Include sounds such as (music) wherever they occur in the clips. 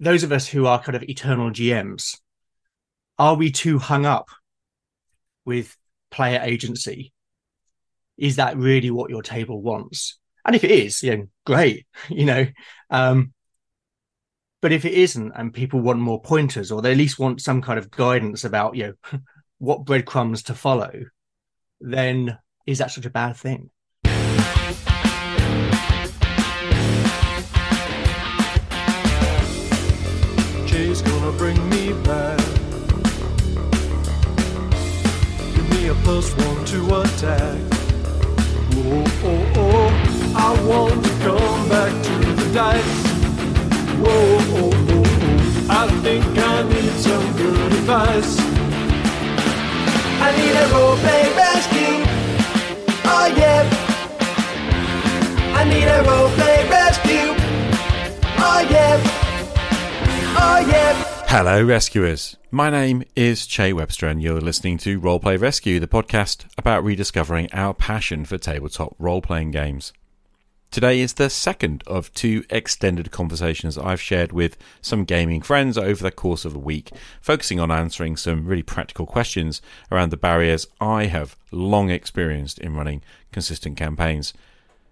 those of us who are kind of eternal GMs, are we too hung up with player agency? Is that really what your table wants? And if it is, know, great, (laughs) you know. Um, but if it isn't, and people want more pointers, or they at least want some kind of guidance about, you know, (laughs) what breadcrumbs to follow, then is that such a bad thing? Bring me back. Give me a plus one to attack. Whoa, oh, oh, I want to come back to the dice. Whoa, oh, oh, oh, I think I need some good advice. I need a role play rescue. Oh yeah. I need a role play rescue. Oh yeah. Oh yeah. Hello, rescuers. My name is Che Webster, and you're listening to Roleplay Rescue, the podcast about rediscovering our passion for tabletop role playing games. Today is the second of two extended conversations I've shared with some gaming friends over the course of a week, focusing on answering some really practical questions around the barriers I have long experienced in running consistent campaigns.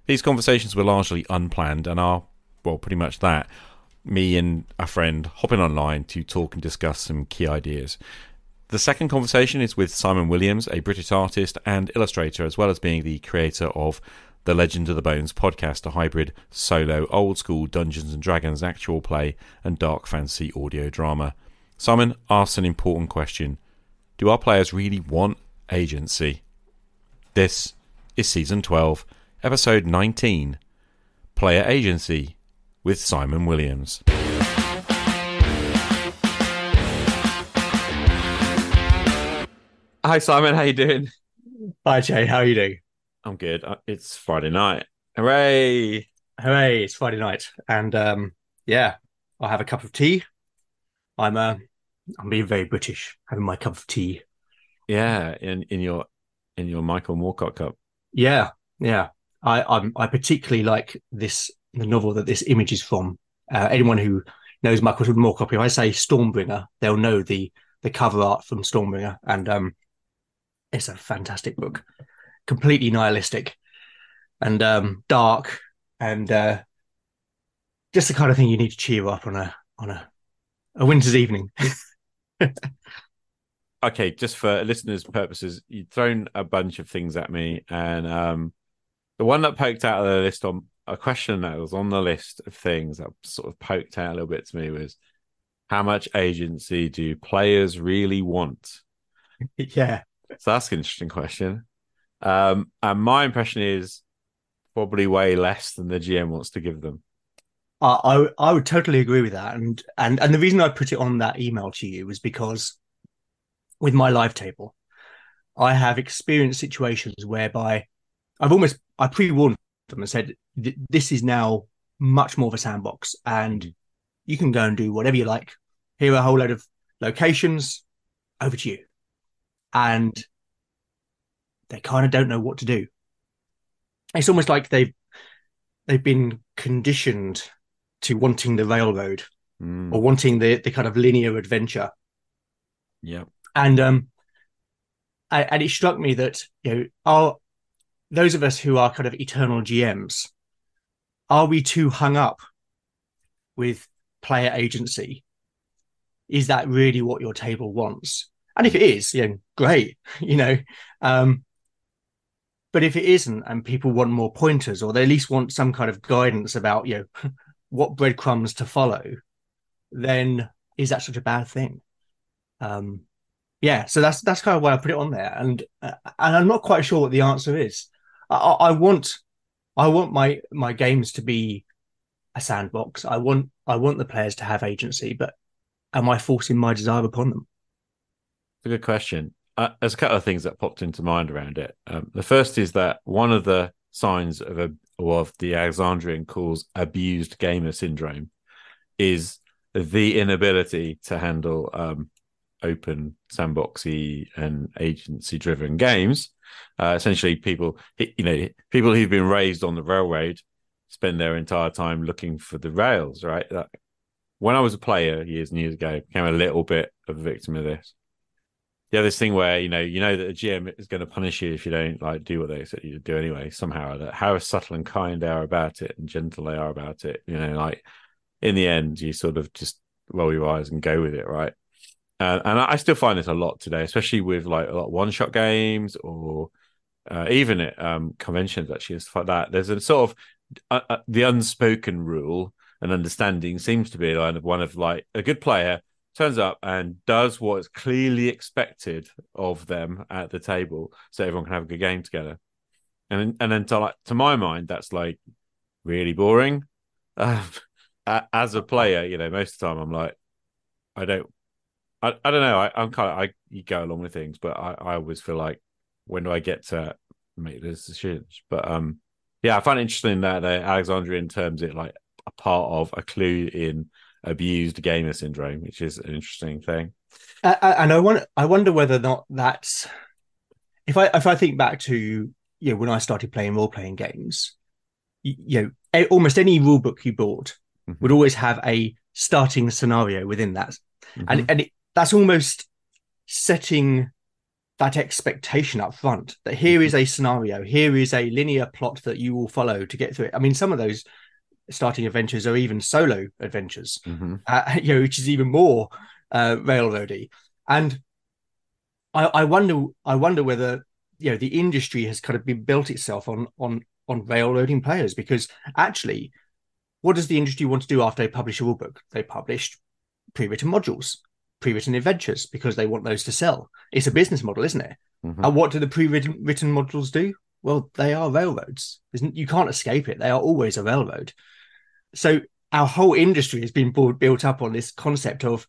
These conversations were largely unplanned and are, well, pretty much that me and a friend hopping online to talk and discuss some key ideas. The second conversation is with Simon Williams, a British artist and illustrator, as well as being the creator of the Legend of the Bones podcast, a hybrid solo old school Dungeons and Dragons actual play and dark fantasy audio drama. Simon asks an important question Do our players really want agency? This is season 12, episode 19 Player Agency with Simon Williams. Hi Simon, how you doing? Hi, Jay. How are you doing? I'm good. Uh, It's Friday night. Hooray! Hooray! It's Friday night, and um, yeah, I have a cup of tea. I'm uh, I'm being very British, having my cup of tea. Yeah, in in your in your Michael Moorcock cup. Yeah, yeah. I I'm, I particularly like this the novel that this image is from. Uh, anyone who knows Michael Moorcock, if I say Stormbringer, they'll know the the cover art from Stormbringer, and um, it's a fantastic book, completely nihilistic and um, dark, and uh, just the kind of thing you need to cheer up on a on a a winter's evening. (laughs) Okay, just for listeners' purposes, you've thrown a bunch of things at me, and um, the one that poked out of the list on a question that was on the list of things that sort of poked out a little bit to me was how much agency do players really want? (laughs) yeah, So that's an interesting question. Um, and my impression is probably way less than the GM wants to give them. I, I I would totally agree with that, and and and the reason I put it on that email to you was because with my live table, I have experienced situations whereby I've almost I pre-warned them and said this is now much more of a sandbox, and you can go and do whatever you like. Here are a whole load of locations. Over to you, and they kind of don't know what to do. It's almost like they've they've been conditioned to wanting the railroad Mm, or wanting the the kind of linear adventure yeah. and um and, and it struck me that you know are those of us who are kind of eternal gms are we too hung up with player agency? Is that really what your table wants? And if it is know great (laughs) you know um but if it isn't and people want more pointers or they at least want some kind of guidance about you know (laughs) what breadcrumbs to follow then is that such a bad thing? Um yeah so that's that's kind of why i put it on there. And uh, and i'm not quite sure what the answer is I, I want i want my my games to be a sandbox i want i want the players to have agency but am i forcing my desire upon them It's a good question. Uh, there's a couple of things that popped into mind around it. Um, the first is that one of the signs of a of the Alexandrian calls abused gamer syndrome is the inability to handle um, open sandboxy and agency driven games. Uh, essentially, people you know people who've been raised on the railroad spend their entire time looking for the rails, right? When I was a player years and years ago, became a little bit of a victim of this. Yeah, this thing where you know you know that the GM is going to punish you if you don't like do what they expect you to do anyway. Somehow, how subtle and kind they are about it and gentle they are about it. You know, like in the end, you sort of just roll your eyes and go with it, right? Uh, and I still find this a lot today, especially with like a lot of one-shot games or uh, even at um, conventions, actually, and stuff like that. There's a sort of uh, uh, the unspoken rule and understanding seems to be kind of one of like a good player turns up and does what's clearly expected of them at the table, so everyone can have a good game together. And and then to like to my mind, that's like really boring. (laughs) Uh, as a player, you know, most of the time I'm like, I don't, I, I don't know. I, I'm kind of I you go along with things, but I, I always feel like when do I get to make those decisions? But um, yeah, I find it interesting that the Alexandrian terms it like a part of a clue in abused gamer syndrome, which is an interesting thing. Uh, and I wonder, I wonder whether or not that's if I if I think back to you know when I started playing role playing games, you, you know almost any rule book you bought mm-hmm. would always have a starting scenario within that, mm-hmm. and and it, that's almost setting that expectation up front that here is mm-hmm. a scenario, here is a linear plot that you will follow to get through it. I mean, some of those starting adventures are even solo adventures, mm-hmm. uh, (laughs) you know, which is even more uh, railroady. And I, I wonder, I wonder whether you know the industry has kind of been built itself on on on railroading players because actually, what does the industry want to do after they publish a rule book? They publish pre-written modules pre-written adventures because they want those to sell. It's a business model, isn't it? Mm-hmm. And what do the pre-written written modules do? Well, they are railroads. Isn't you can't escape it. They are always a railroad. So our whole industry has been built up on this concept of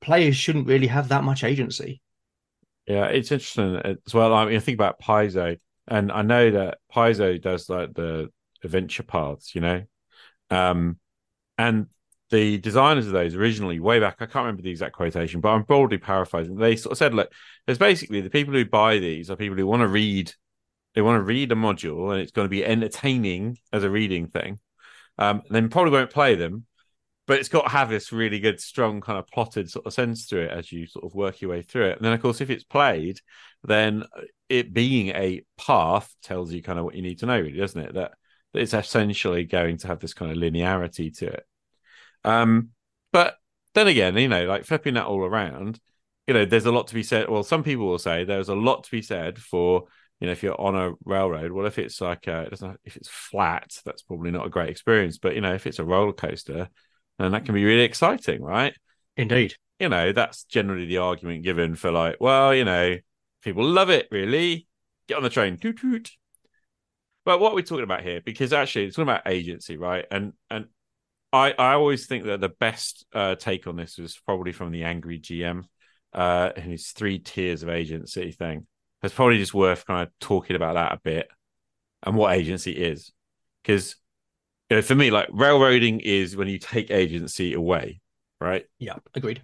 players shouldn't really have that much agency. Yeah, it's interesting as well. I mean, I think about Paizo, and I know that Paizo does like the adventure paths, you know, um, and the designers of those originally, way back, I can't remember the exact quotation, but I'm broadly paraphrasing. They sort of said, look, there's basically the people who buy these are people who want to read, they want to read a module and it's going to be entertaining as a reading thing. Um, then probably won't play them, but it's got to have this really good, strong kind of plotted sort of sense to it as you sort of work your way through it. And then, of course, if it's played, then it being a path tells you kind of what you need to know, really, doesn't it? That, that it's essentially going to have this kind of linearity to it. Um, but then again, you know, like flipping that all around, you know, there's a lot to be said. Well, some people will say there's a lot to be said for, you know, if you're on a railroad. Well, if it's like a, it doesn't, if it's flat, that's probably not a great experience. But you know, if it's a roller coaster, then that can be really exciting, right? Indeed. You know, that's generally the argument given for like, well, you know, people love it, really. Get on the train, toot toot. But what are we talking about here? Because actually, it's talking about agency, right? And and I, I always think that the best uh, take on this was probably from the angry GM, uh, his three tiers of agency thing. It's probably just worth kind of talking about that a bit and what agency is, because you know, for me, like railroading is when you take agency away, right? Yeah, agreed.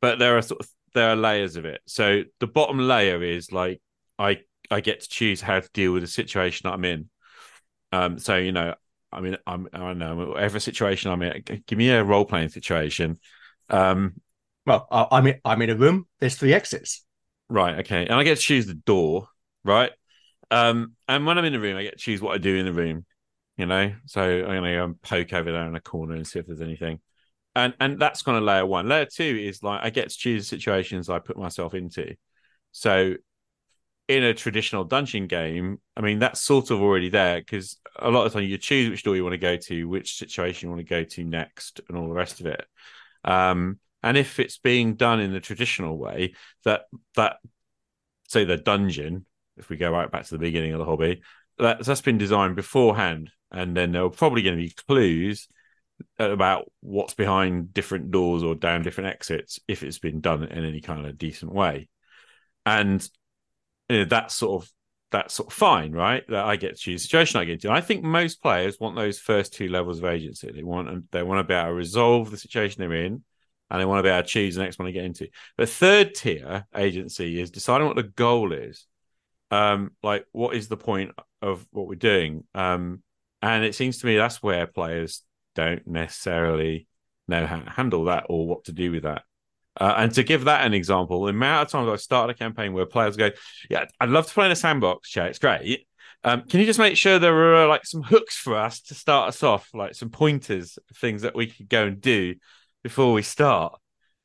But there are sort of there are layers of it. So the bottom layer is like I I get to choose how to deal with the situation that I'm in. Um, so you know, I mean, I'm, I don't know, whatever situation I'm in, give me a role playing situation. Um, well, I'm in, I'm in a room. There's three exits. Right. Okay. And I get to choose the door. Right. Um, and when I'm in the room, I get to choose what I do in the room. You know, so I'm gonna go and poke over there in a corner and see if there's anything. And and that's kind of layer one. Layer two is like I get to choose situations I put myself into. So in a traditional dungeon game, I mean, that's sort of already there because a lot of time you choose which door you want to go to, which situation you want to go to next, and all the rest of it. Um, and if it's being done in the traditional way, that that say the dungeon, if we go right back to the beginning of the hobby, that, that's been designed beforehand, and then there are probably going to be clues about what's behind different doors or down different exits if it's been done in any kind of decent way. And you know, that's sort of that's sort of fine, right? That I get to choose the situation I get to. I think most players want those first two levels of agency. They want they want to be able to resolve the situation they're in, and they want to be able to choose the next one to get into. But third tier agency is deciding what the goal is. Um, like what is the point of what we're doing? Um, and it seems to me that's where players don't necessarily know how to handle that or what to do with that. Uh, and to give that an example, the amount of times I've started a campaign where players go, "Yeah, I'd love to play in a sandbox, chat. It's great. Um, can you just make sure there are like some hooks for us to start us off, like some pointers, things that we could go and do before we start?"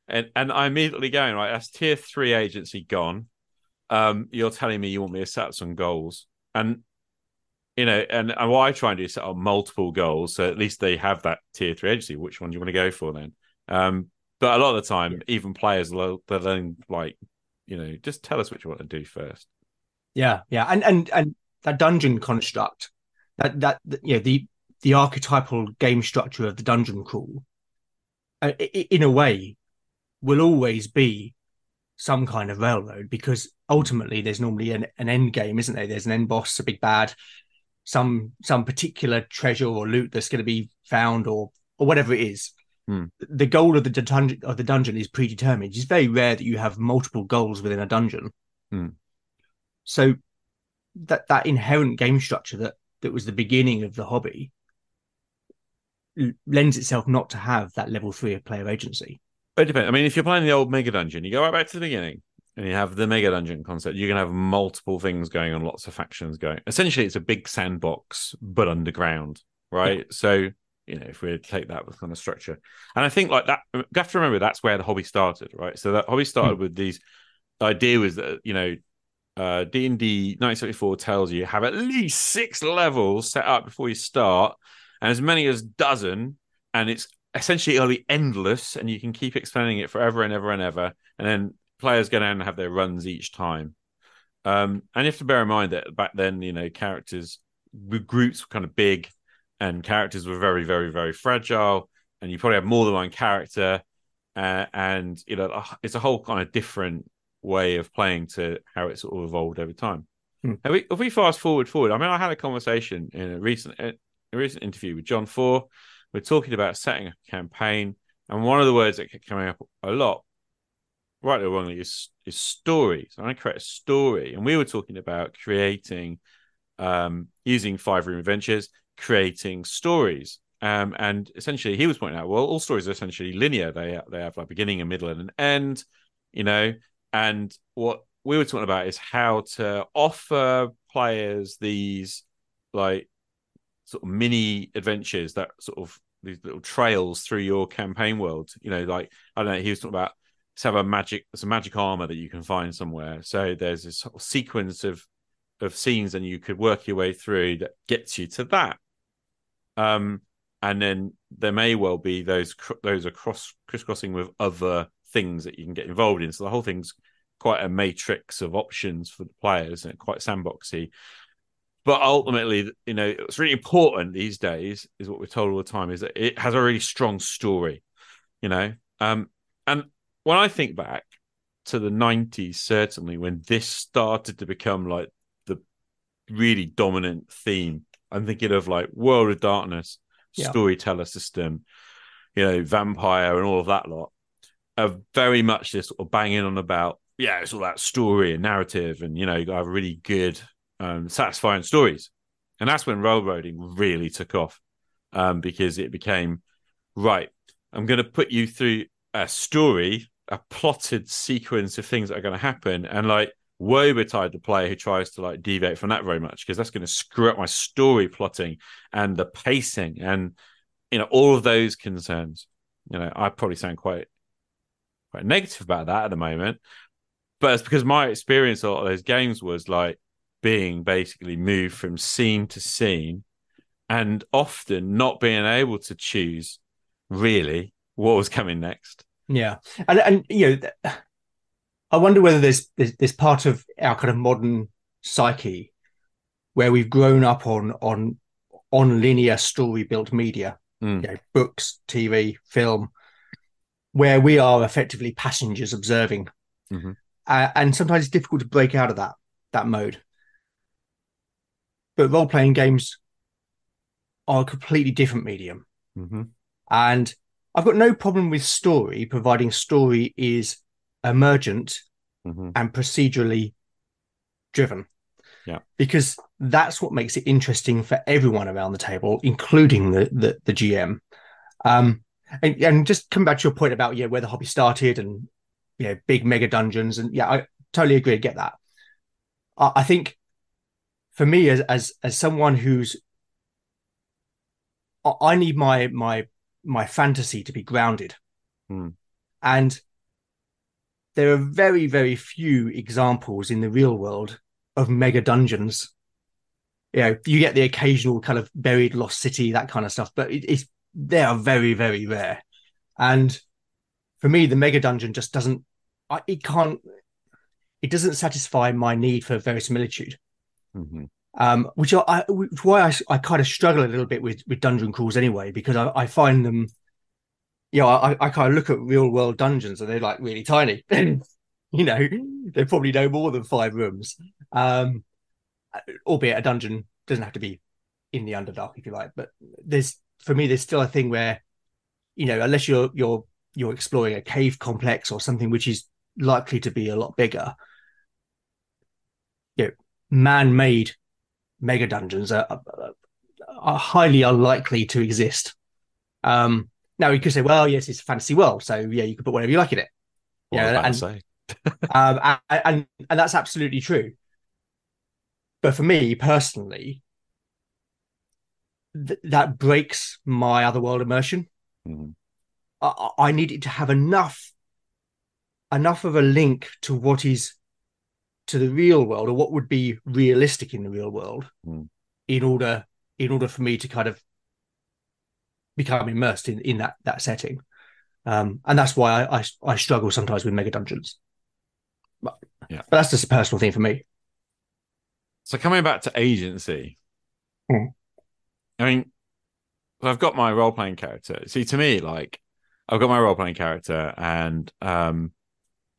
And and I immediately going right. That's tier three agency gone. Um, you're telling me you want me to set up some goals, and you know, and, and what I try and do is set up multiple goals, so at least they have that tier three agency. Which one do you want to go for then? Um, but a lot of the time, yeah. even players, they're then like, you know, just tell us what you want to do first. Yeah, yeah, and and and that dungeon construct, that that you know the the archetypal game structure of the dungeon crawl, uh, in a way, will always be some kind of railroad because ultimately there's normally an, an end game, isn't there? There's an end boss, a big bad, some some particular treasure or loot that's going to be found or or whatever it is. Hmm. The goal of the dungeon of the dungeon is predetermined. It's very rare that you have multiple goals within a dungeon. Hmm. So that that inherent game structure that that was the beginning of the hobby lends itself not to have that level three of player agency. It depends. I mean, if you're playing the old Mega Dungeon, you go right back to the beginning and you have the Mega Dungeon concept. You can have multiple things going on, lots of factions going. Essentially, it's a big sandbox, but underground, right? Yeah. So, you know, if we take that with kind of structure, and I think like that, you have to remember that's where the hobby started, right? So that hobby started hmm. with these. The idea was that you know, uh, D and D 1974 tells you have at least six levels set up before you start, and as many as dozen, and it's essentially it'll endless and you can keep expanding it forever and ever and ever and then players go down and have their runs each time um, and you have to bear in mind that back then you know characters groups were kind of big and characters were very very very fragile and you probably have more than one character uh, and you know it's a whole kind of different way of playing to how it sort of evolved over time hmm. we, if we fast forward forward i mean i had a conversation in a recent a recent interview with john four we're talking about setting a campaign, and one of the words that kept coming up a lot, rightly or wrongly, is is story. So I create a story, and we were talking about creating, um, using five room adventures, creating stories. Um, and essentially, he was pointing out, well, all stories are essentially linear. They they have like beginning, a middle, and an end. You know, and what we were talking about is how to offer players these like sort of mini adventures that sort of these little trails through your campaign world. You know, like I don't know, he was talking about let's have a magic, a magic armor that you can find somewhere. So there's this sort of sequence of of scenes, and you could work your way through that gets you to that. Um, and then there may well be those those are cross crisscrossing with other things that you can get involved in. So the whole thing's quite a matrix of options for the players and quite sandboxy. But ultimately, you know, it's really important these days, is what we're told all the time, is that it has a really strong story, you know. Um, and when I think back to the 90s, certainly when this started to become like the really dominant theme, I'm thinking of like World of Darkness, yeah. storyteller system, you know, vampire and all of that lot, are very much this sort of banging on about, yeah, it's all that story and narrative, and you know, you got to have really good um, satisfying stories. And that's when railroading really took off um, because it became right. I'm going to put you through a story, a plotted sequence of things that are going to happen, and like woe betide the player who tries to like deviate from that very much because that's going to screw up my story plotting and the pacing and you know all of those concerns. You know, I probably sound quite quite negative about that at the moment, but it's because my experience of those games was like being basically moved from scene to scene and often not being able to choose really what was coming next. Yeah. And and you know I wonder whether there's there's, there's part of our kind of modern psyche where we've grown up on on on linear story built media, mm. you know, books, TV, film, where we are effectively passengers observing. Mm-hmm. Uh, and sometimes it's difficult to break out of that that mode but role playing games are a completely different medium. Mm-hmm. And I've got no problem with story, providing story is emergent mm-hmm. and procedurally driven. Yeah. Because that's what makes it interesting for everyone around the table, including the the, the GM. Um, and, and just come back to your point about yeah where the hobby started and you know big mega dungeons and yeah I totally agree. I get that. I, I think for me as as as someone who's I- need my my my fantasy to be grounded, Hmm. and there are very very few examples in the real world of mega dungeons. You know, you get the occasional kind of buried lost city, that kind of stuff, but it, it's they are very very rare. And for me, the mega dungeon just doesn't. I, it can't. It doesn't satisfy my need for verisimilitude Mhm. um, which I, I which why I, I kind of struggle a little bit with with dungeon crawls anyway because I, I find them, you know, I, I kind of look at real world dungeons and they're like really tiny, (clears throat) you know, they're probably no more than five rooms, um, albeit a dungeon doesn't have to be in the Underdark if you like, but there's for me there's still a thing where, you know, unless you're you're you're exploring a cave complex or something which is likely to be a lot bigger, you know, man-made mega dungeons are, are, are highly unlikely to exist. Um, now you could say, well, yes, it's a fantasy world, so yeah, you can put whatever you like in it. Yeah, was I about and-? (laughs) Um, and, and and that's absolutely true. But for me personally, th- that breaks my other world immersion. Mhm. I, I I need it to have enough enough of a link to what is to the real world or what would be realistic in the real world Mm. in order in order for me to kind of become immersed in in that that setting um and that's why i i, I struggle sometimes with mega dungeons but, Yeah. but that's just a personal thing for me So coming back to agency, Hmm. I mean, I've got my role playing character. See, to me, like I've got my role playing character, and um,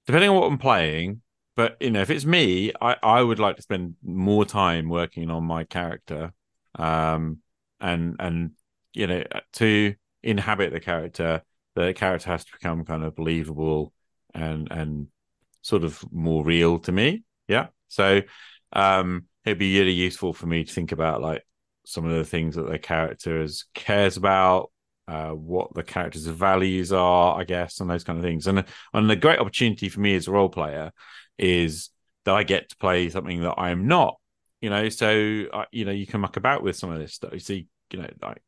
depending on what I'm playing, but you know, if it's me, I I would like to spend more time working on my character, um, and and you know, to inhabit the character, the character has to become kind of believable and and sort of more real to me. Yeah, so um it'd be really useful for me to think about like some of the things that the characters cares about uh what the characters values are i guess and those kind of things. And and the great opportunity for me as a role player is that i get to play something that i'm not you know? So uh, you know you can muck about with some of this stuff. You see you know like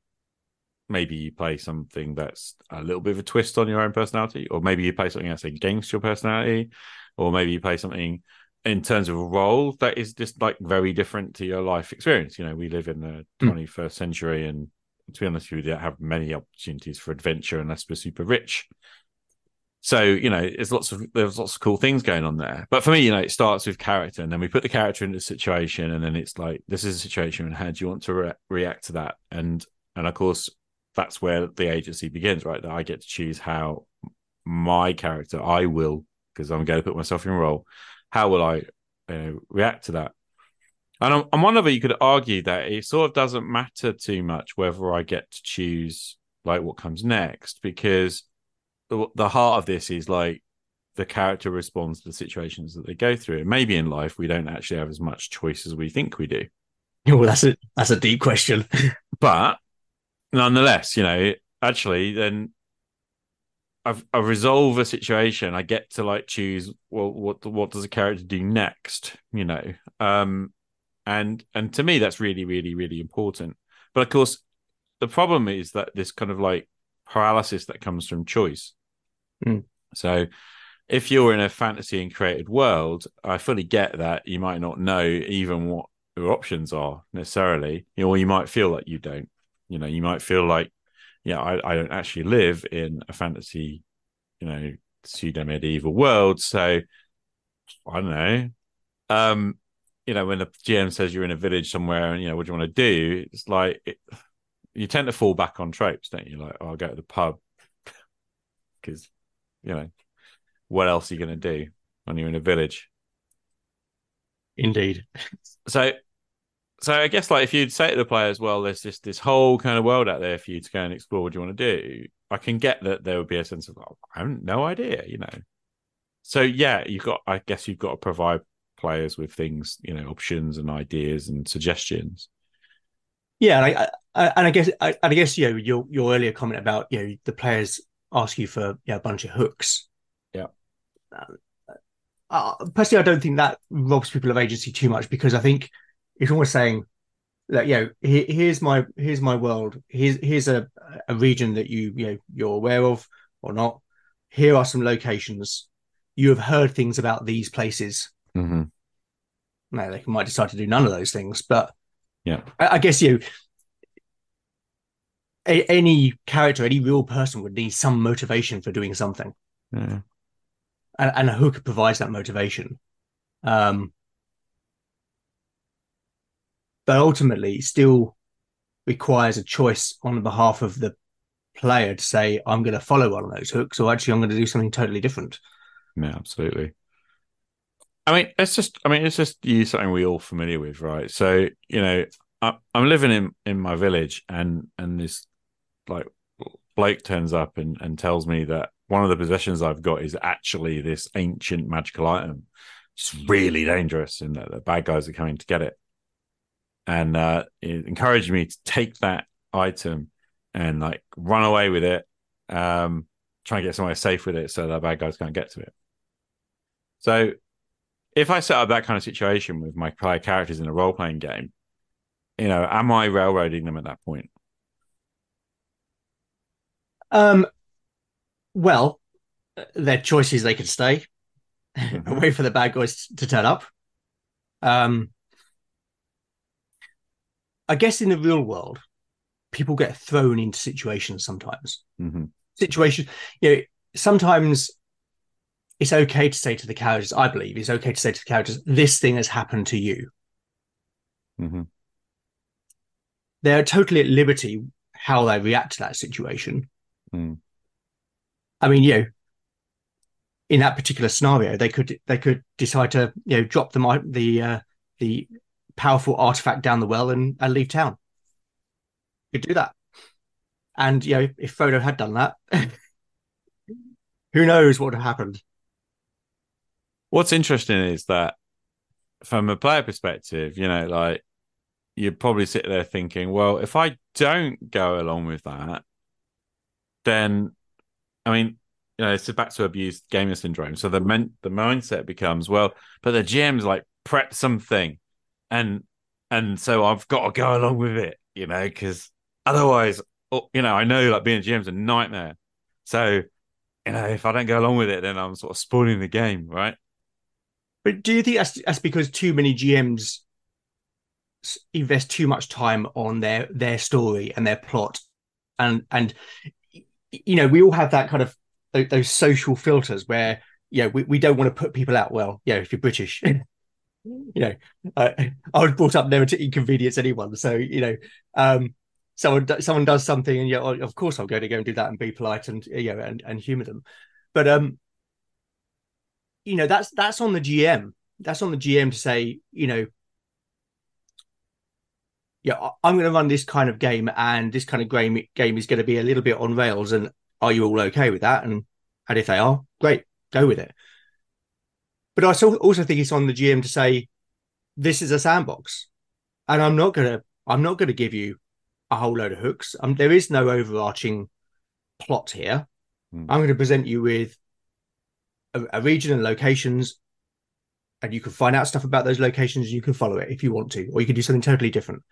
maybe you play something that's a little bit of a twist on your own personality or maybe you play something that's against your personality or maybe you play something in terms of a role that is just like very different to your life experience. You know, we live in the Mm. 21st century, and to be honest with you, we don't have many opportunities for adventure unless we're super rich. So you know, there's lots of there's lots of cool things going on there. But for me, you know, it starts with character, and then we put the character into a situation, and then it's like this is a situation, and how do you want to re- react to that? And and of course, that's where the agency begins, right? That I get to choose how my character, I will, because I'm going to put myself in role how will I react to that? And I'm, I'm wondering, you could argue that it sort of doesn't matter too much whether I get to choose like what comes next, because the, the heart of this is like the character responds to the situations that they go through. And maybe in life we don't actually have as much choice as we think we do, (laughs) well that's a that's a deep question (laughs) but nonetheless, you know, actually then. I've, I resolve a situation. I get to like choose. Well, what what does a character do next? You know, um, and and to me that's really, really, really important. But of course, the problem is that this kind of like paralysis that comes from choice. Mm. So, if you're in a fantasy and created world, I fully get that you might not know even what your options are necessarily, or you might feel like you don't. You know, you might feel like yeah, I, I don't actually live in a fantasy, you know, pseudo medieval world. So I don't know. Um, you know, when the GM says you're in a village somewhere and you know what do you want to do, it's like it, you tend to fall back on tropes, don't you? Like, oh, I'll go to the pub (laughs) because you know what else are you going to do when you're in a village? indeed so so I guess like if you'd say to the players, well, there's just this whole kind of world out there for you to go and explore. What do you want to do? I can get that there would be a sense of oh, I have no idea, you know. So yeah, you've got I guess you've got to provide players with things, you know, options and ideas and suggestions. Yeah, and I, I and I guess I, and I guess you know your your earlier comment about you know the players ask you for you know, a bunch of hooks. Yeah. Uh, personally, I don't think that robs people of agency too much because I think it's almost saying that you know here, here's my here's my world. Here's here's a a region that you you know you're aware of or not. Here are some locations. You have heard things about these places. Mm-hmm. Now they might decide to do none of those things, but Yeah. I, I guess you. A, any character, any real person would need some motivation for doing something, Yeah. and, and a hook provides that motivation. Um, but ultimately, still requires a choice on behalf of the player to say, "I'm going to follow one of those hooks," or actually, I'm going to do something totally different. Yeah, absolutely. I mean, it's just, I mean, it's just use something we're all familiar with, right? So, you know, I, I'm living in in my village, and and this like bloke turns up and and tells me that one of the possessions I've got is actually this ancient magical item. It's really dangerous, and that the bad guys are coming to get it. And uh, it encouraged me to take that item and like run away with it, um, try and get somewhere safe with it, so the bad guys can't get to it. So if I set up that kind of situation with my player characters in a role playing game, you know, am I railroading them at that point? Um, well, their choices they can stay Mhm. and (laughs) wait for the bad guys to turn up. Um, I guess in the real world, people get thrown into situations sometimes. Mm-hmm. Situation, you know, sometimes it's okay to say to the characters, I believe it's okay to say to the characters, this thing has happened to you. Mm-hmm. They're totally at liberty how they react to that situation. Mm. I mean, you know, in that particular scenario, they could they could decide to you know drop the the uh, the powerful artifact down the well and, and leave town. Could do that, and you know if Frodo had done that, (laughs) who knows what would have happened? What's interesting is that from a player perspective, you know, like you'd probably sit there thinking, well, if I don't go along with that, then I mean, you know, it's back to abused gamer syndrome. So the men- the mindset becomes, well, but the GM's like prep something, and and so I've got to go along with it, you know, because otherwise, oh, you know, I know like being a GM's a nightmare. So, you know, if I don't go along with it, then I'm sort of spoiling the game, right? But do you think that's that's because too many GMs invest too much time on their their story and their plot, and and you know we all have that kind of those social filters where you know we, we don't want to put people out. Well, yeah, if you're British, (laughs) you know, uh, I was brought up never to inconvenience anyone, so you know, um, someone someone does something, and yeah, of course I'm going to go and do that and be polite and you know and and humour them, but um you know that's that's on the GM. That's on the GM to say, you know, yeah, I- I'm going to run this kind of game, and this kind of game game is going to be a little bit on rails. And are you all okay with that? And and if they are, great, go with it. But I also think it's on the GM to say, this is a sandbox, and I'm not gonna I'm not gonna give you a whole load of hooks. Um, there is no overarching plot here. Hmm. I'm going to present you with a, a region and locations, and you can find out stuff about those locations. And you can follow it if you want to, or you can do something totally different.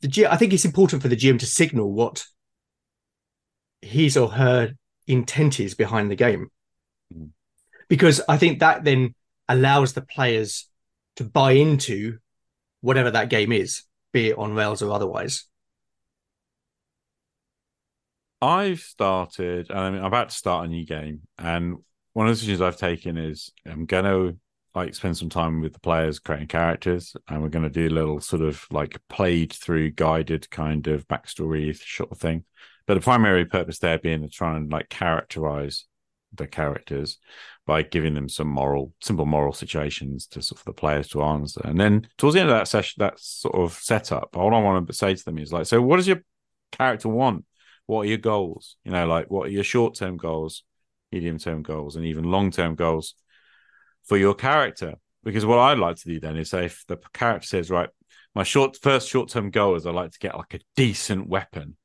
The G- I think it's important for the GM to signal what his or her intent is behind the game. Because I think that then allows the players to buy into whatever that game is, be it on rails or otherwise. I've started, and I mean, I'm about to start a new game, and one of the decisions I've taken is I'm going to like spend some time with the players creating characters, and we're going to do a little sort of like played through, guided kind of backstory sort of thing. But the primary purpose there being to try and like characterize the characters by giving them some moral, simple moral situations to sort of the players to answer. And then towards the end of that session, that sort of setup, all I want to say to them is like, so what does your character want? What are your goals? You know, like what are your short term goals, medium term goals, and even long term goals for your character? Because what I'd like to do then is say if the character says, right, my short first short term goal is I like to get like a decent weapon,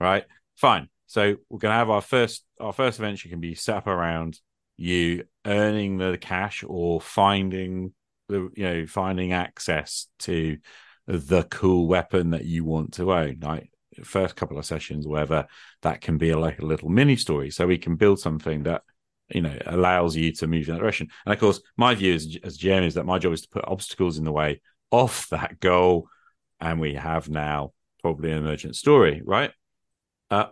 right? Fine. So we're gonna have our first our first adventure can be set up around you earning the cash or finding the you know finding access to the cool weapon that you want to own. Like first couple of sessions, whatever that can be like a little mini story. So we can build something that you know allows you to move in that direction. And of course, my view as as GM is that my job is to put obstacles in the way of (laughs) that goal, and we have now probably an emergent story, right? Uh,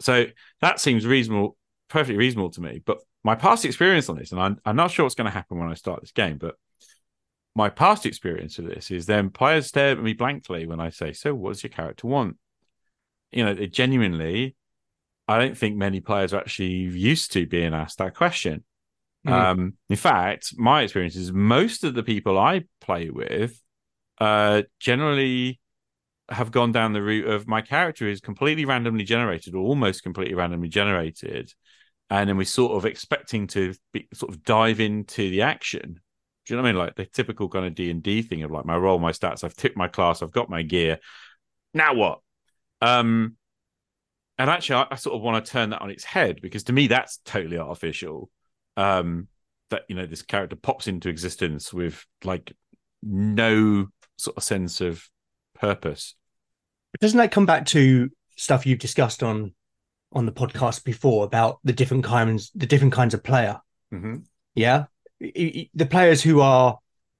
so that seems reasonable, perfectly reasonable to me. But my past experience on this, and I'm, I'm not sure what's going to happen when I start this game, but my past experience of this is then players stare at me blankly when I say, "So, what does your character want?" You know, genuinely, I don't think many players are actually used to being asked that question. Mm. Um, in fact, my experience is most of the people I play with uh, generally have gone down the route of my character is completely randomly generated or almost completely randomly generated. And then we're sort of expecting to be, sort of dive into the action. Do you know what I mean? Like the typical kind of D and D thing of like my role, my stats. I've ticked my class. I've got my gear. Now what? Um, and actually, I, I sort of want to turn that on its head because to me, that's totally artificial. Um, that you know, this character pops into existence with like no sort of sense of purpose. Doesn't that come back to stuff you've discussed on on the podcast before about the different kinds the different kinds of player? Mm-hmm. Yeah, the players who are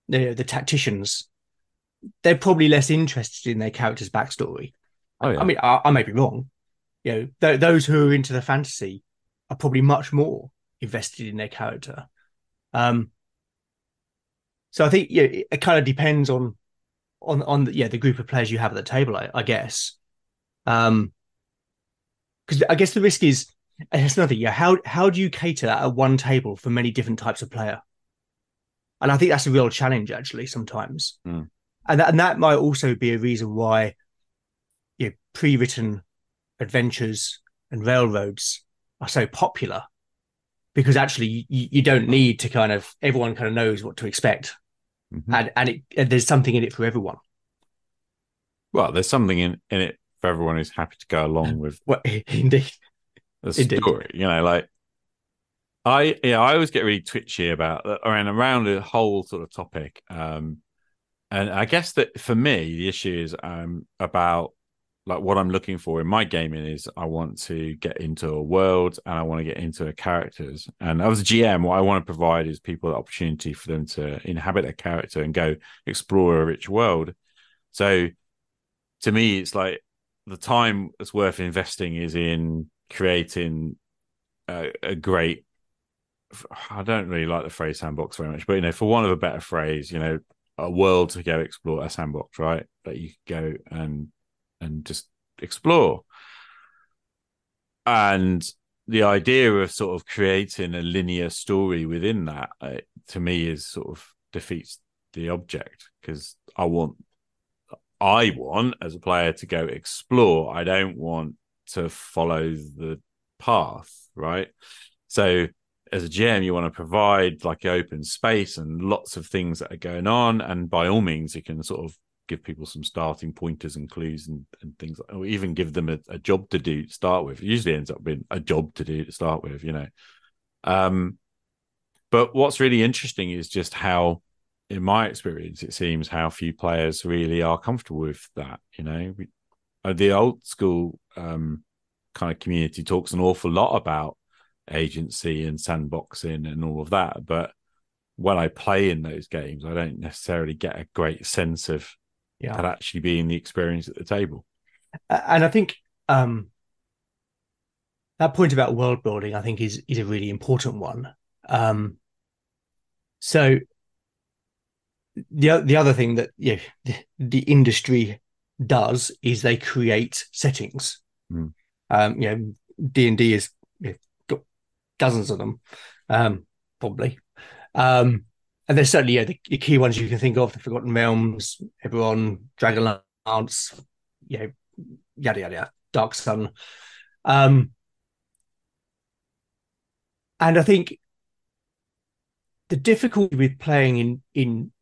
the the tacticians, they're probably less interested in their character's backstory. Oh, yeah. I mean, I, I, may be wrong. You know, th- those who are into the fantasy are probably much more invested in their character. Um, so I think yeah, it, it kind of depends on on on the, yeah the group of players you have at the table, I, I guess. Um, because I guess the risk is it's another yeah how how do you cater at one table for many different types of player? And I think that's a real challenge actually sometimes, mm. and that, and that might also be a reason why you know, pre-written adventures and railroads are so popular because actually you, you don't need to kind of everyone kind of knows what to expect mm-hmm. and and, it, and there's something in it for everyone. Well, there's something in, in it for everyone who's happy to go along (laughs) with. well, indeed, the story. You know, like I yeah, I always get really twitchy about around around the whole sort of topic. Um, and I guess that for me, the issue is um about like what I'm looking for in my gaming is I want to get into a world and I want to get into characters. And as a GM, what I want to provide is people the opportunity for them to inhabit a character and go explore a rich world. So to me, it's like the time that's worth investing is in creating a, a great. I don't really like the phrase sandbox very much, but you know, for one of a better phrase, you know, a world to go explore a sandbox, right? That you go and and just explore. And the idea of sort of creating a linear story within that, uh, to me, is sort of defeats the object because I want, I want as a player to go explore. I don't want to follow the path, right? So as a GM, you want to provide like open space and lots of things that are going on. And by all means, you can sort of give people some starting pointers and clues and, and things, or even give them a, a, job to do to start with. It usually ends up being a job to do to start with, you know. Um, but what's really interesting is just how, in my experience, it seems how few players really are comfortable with that. You know, we, uh, the old school um, kind of community talks an awful lot about agency and sandboxing and all of that, but when I play in those games, I don't necessarily get a great sense of yeah. that actually being the experience at the table. And I think um, that point about world building, I think, is is a really important one. Um, so the the other thing that yeah, the, the industry does is they create settings. Mm. Um, you know, D and D has got dozens of them, um, probably. Um, and there's certainly yeah, the, the, key ones you can think of: the Forgotten Realms, Eberron, Dragonlance, you know, yada yada, yada Dark Sun. Um, and I think the difficulty with playing in in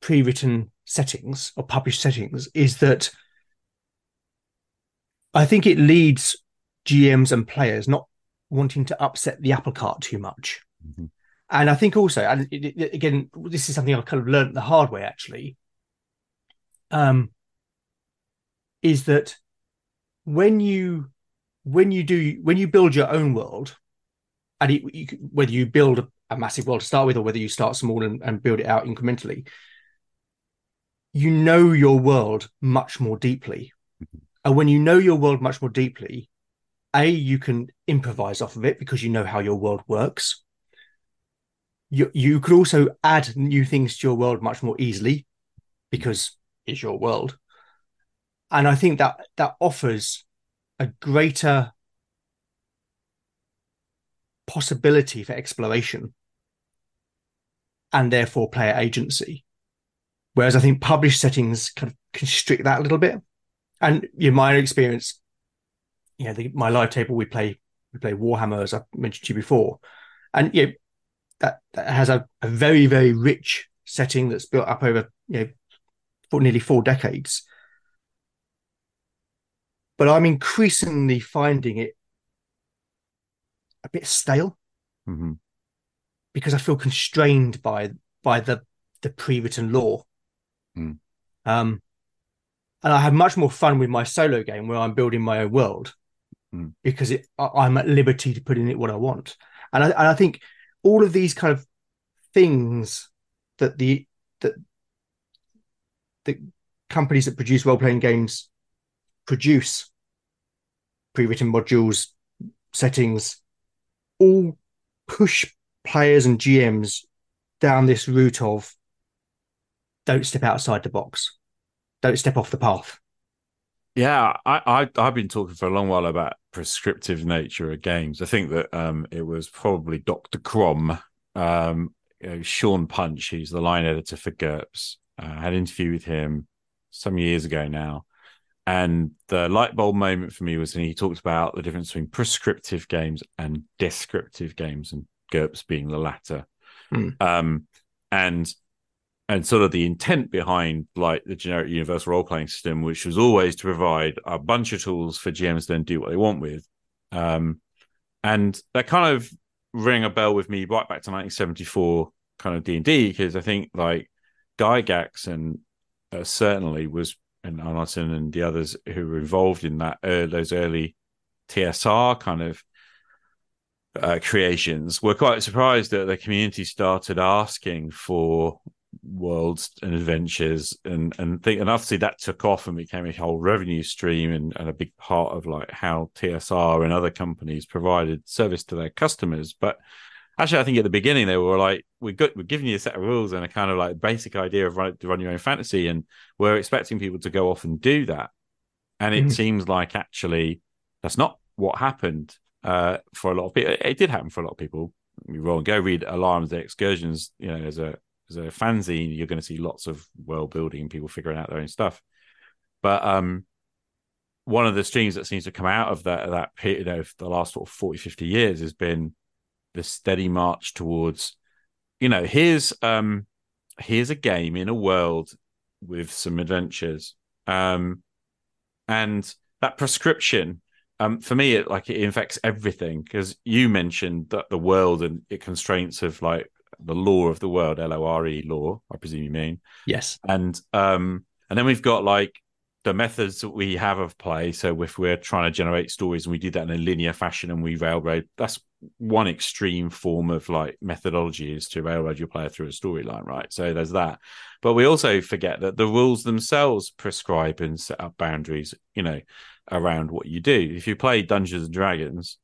pre-written settings or published settings is that I think it leads GMs and players not wanting to upset the apple cart too much. Mm-hmm. And I think also, and it, it, again, this is something I've kind of learned the hard way actually, um, is that when you when you do when you build your own world, and it, you, whether you build a, a, massive world to start with or whether you start small and, and build it out incrementally, you know your world much more deeply. Mm-hmm. And when you know your world much more deeply, a you can improvise off of it because you know how your world works you you could also add new things to your world much more easily because it's your world and i think that that offers a greater possibility for exploration and therefore player agency whereas i think published settings kind of constrict that a little bit and in my experience you know, the, my live table we play we play Warhammer as I mentioned to you before, and you know, that that has a, a very very rich setting that's built up over you know for nearly four decades. But I'm increasingly finding it a bit stale mm-hmm. because I feel constrained by by the the pre-written lore. Mm. Um, and I have much more fun with my solo game where I'm building my own world mm. because it, I'm at liberty to put in it what I want. And I, and I think all of these kind of things that the that the companies that produce role playing games produce pre-written modules settings all push players and GMs down this route of don't step outside the box don't step off the path yeah, I, I have been talking for a long while about prescriptive nature of games. I think that um, it was probably Doctor Kromm, um, you know, Sean Punch, he's the line editor for GURPS. Uh, I had an interview with him some years ago now, and the light bulb moment for me was when he talked about the difference between prescriptive games and descriptive games, and GURPS being the latter. Mm. Um, and and sort of the intent behind like the generic universal role playing system, which was always to provide a bunch of tools for GMs to then do what they want with. Um, and that kind of rang a bell with me right back to 1974 kind of D and D because I think like Gygax and uh, certainly was and Arneson and the others who were involved in that uh, those early TSR kind of uh, creations were quite surprised that the community started asking for worlds and adventures and and think and obviously that took off and became a whole revenue stream and, and a big part of like how TSR and other companies provided service to their customers. But actually I think at the beginning they were like we got we're giving you a set of rules and a kind of like basic idea of run, to run your own fantasy and we're expecting people to go off and do that. And it mm-hmm. seems like actually that's not what happened uh, for a lot of people it did happen for a lot of people. And go read Alarums the excursions you know as a as a fanzine, you're going to see lots of world building and people figuring out their own stuff. But um, one of the streams that seems to come out of that that period of the last sort of 40, 50 years has been the steady march towards, you know, here's um here's a game in a world with some adventures. Um and that prescription um, for me, it like it infects everything because you mentioned that the world and it constraints of like the law of the world, L O R E lore, I presume you mean. Yes. And um and then we've got like the methods that we have of play. So if we're trying to generate stories and we do that in a linear fashion and we railroad, that's one extreme form of like methodology is to railroad your player through a storyline, right? So there's that. But we also forget that the rules themselves prescribe and set up boundaries, you know, around what you do. If you play Dungeons and Dragons,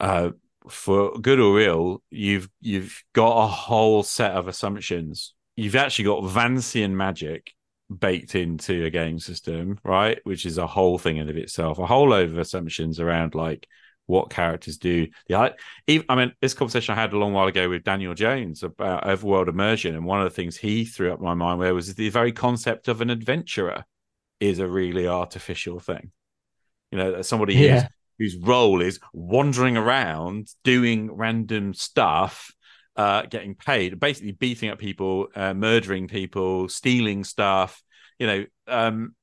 uh, for good or ill, you've you've got a whole set of assumptions. You've actually got Vancian magic baked into a game system, right? Which is a whole thing in of itself. A whole load of assumptions around like what characters do. I, I mean, this conversation I had a long while ago with Daniel Jones about overworld immersion, and one of the things he threw up my mind where was the very concept of an adventurer is a really artificial thing. You know, somebody yeah whose role is wandering around doing random stuff uh, getting paid, basically beating up people, uh, murdering people, stealing stuff. You know, um,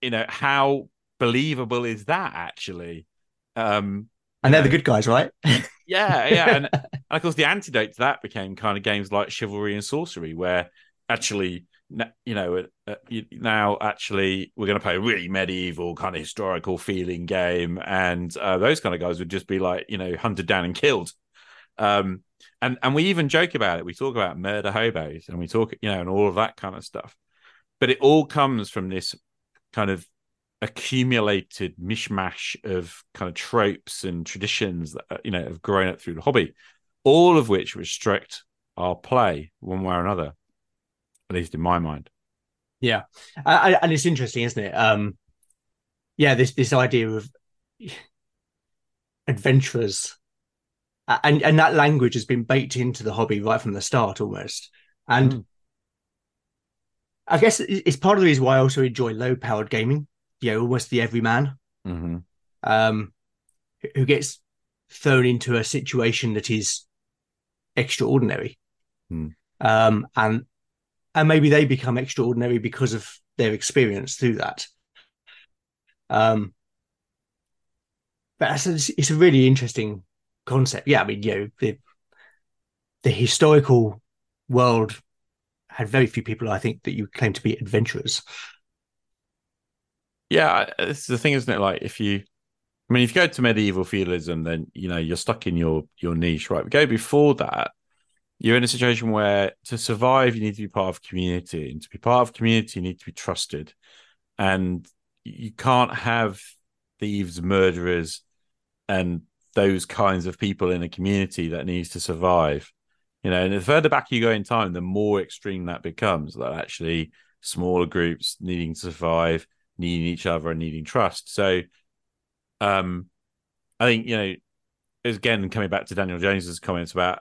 you know how believable is that actually? Um, And they're know, the good guys, right? (laughs) yeah, yeah, and, (laughs) and of course the antidote to that became kind of games like chivalry and sorcery, where actually, you know, uh, now actually we're going to play a really medieval kind of historical feeling game, and uh, those kind of guys would just be like, you know, hunted down and killed. Um, and and we even joke about it. We talk about murder hobos, and we talk, you know, and all of that kind of stuff. But it all comes from this kind of accumulated mishmash of kind of tropes and traditions that uh, you know have grown up through the hobby, all of which restrict our play one way or another, at least in my mind. Yeah, I, I- and it's interesting, isn't it? Um, yeah, this this idea of adventurers, and and that language has been baked into the hobby right from the start, almost. And Mm. I guess it's part of the reason why I also enjoy low powered gaming. You know, almost the everyman, Mm-hmm. um, who gets thrown into a situation that is extraordinary, Hmm. um, and and maybe they become extraordinary because of their experience through that. Um, but it's, a really interesting concept. Yeah, I mean, you know, the the historical world had very few people, I think, that you claim to be adventurers. Yeah, it's the thing, isn't it? Like if you, I mean, if you go to medieval feudalism, then you know you're stuck in your your niche, right? But go before that, you're in a situation where to survive, you need to be part of community, and to be part of community, you need to be trusted, and you can't have thieves, murderers, and those kinds of people in a community that needs to survive. You know, and the further back you go in time, the more extreme that becomes. That actually smaller groups needing to survive needing each other and needing trust. So, um, I think you know, again, coming back to Daniel Jones's comments about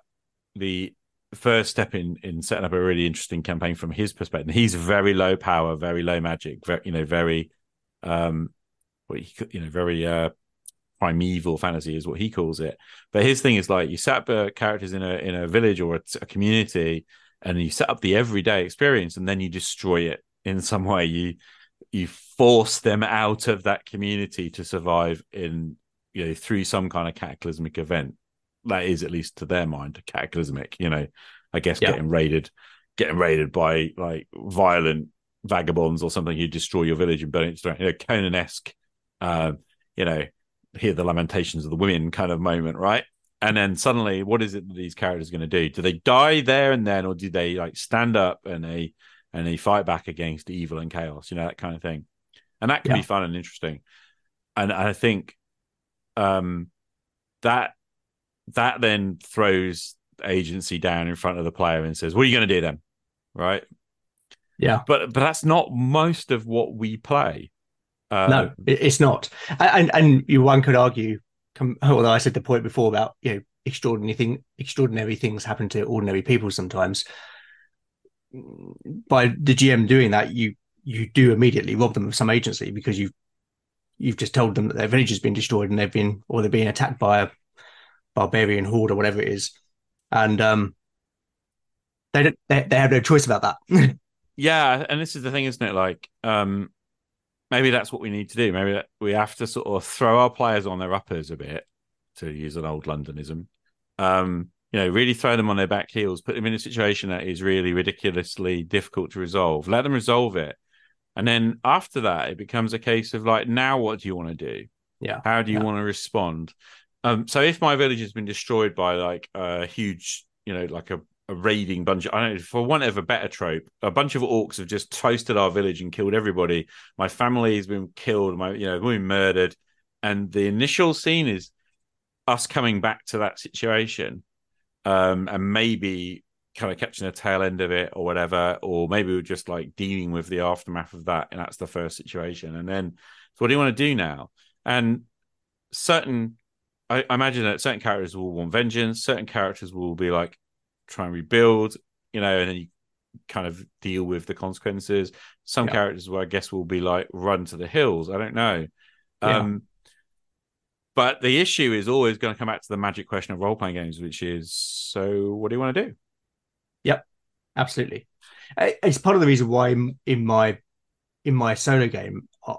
the first step in in setting up a really interesting campaign from his perspective. He's very low power, very low magic, very, you know, very, um, what he you know, very uh primeval fantasy is what he calls it. But his thing is like you set up characters in a in a village or a, a community, and you set up the everyday experience, and then you destroy it in some way. You you force them out of that community to survive in you know through some kind of cataclysmic event that is at least to their mind cataclysmic you know i guess Yeah. getting raided getting raided by like violent vagabonds or something who destroy your village and burn it ground. you know conan-esque um you know hear the lamentations of the women kind of moment right and then suddenly what is it that these characters are going to do do they die there and then or do they like stand up and they and they fight back against evil and chaos, you know, that kind of thing. And that can Yeah. be fun and interesting. And I think um that that then throws agency down in front of the player and says, What are you gonna do then? Right. Yeah. But but that's not most of what we play. Uh, no, it's not. And and you one could argue, although I said the point before about you know extraordinary thing, extraordinary things happen to ordinary people sometimes. By the GM doing that, you you do immediately rob them of some agency because you've you've just told them that their village has been destroyed and they've been or they're being attacked by a barbarian horde or whatever it is, and um, they don't they, they have no choice about that. (laughs) yeah and this is the thing isn't it? Like um maybe that's what we need to do. Maybe that we have to sort of throw our players on their uppers a bit to use an old londonism. Um you know really throw them on their back heels put them in a situation that is really ridiculously difficult to resolve. Let them resolve it. And then after that it becomes a case of like now what do you want to do? Yeah. how do you Yeah. want to respond um so if my village has been destroyed by like a huge you know like a a raiding bunch. I don't know, for want of a better trope, a bunch of orcs have just toasted our village and killed everybody. My family has been killed. My, you know, we've been murdered. And the initial scene is us coming back to that situation, um, and maybe kind of catching the tail end of it or whatever, or maybe we're just like dealing with the aftermath of that, and that's the first situation. And then, so what do you want to do now? And certain, I, I imagine that certain characters will want vengeance. Certain characters will be like try and rebuild, you know, and then you kind of deal with the consequences. Some Yeah. characters, well, I guess, will be like run to the hills. I don't know. Yeah. Um, But the issue is always going to come back to the magic question of role playing games, which is so what do you want to do? Yep, absolutely. It's part of the reason why in, my in my solo game, I,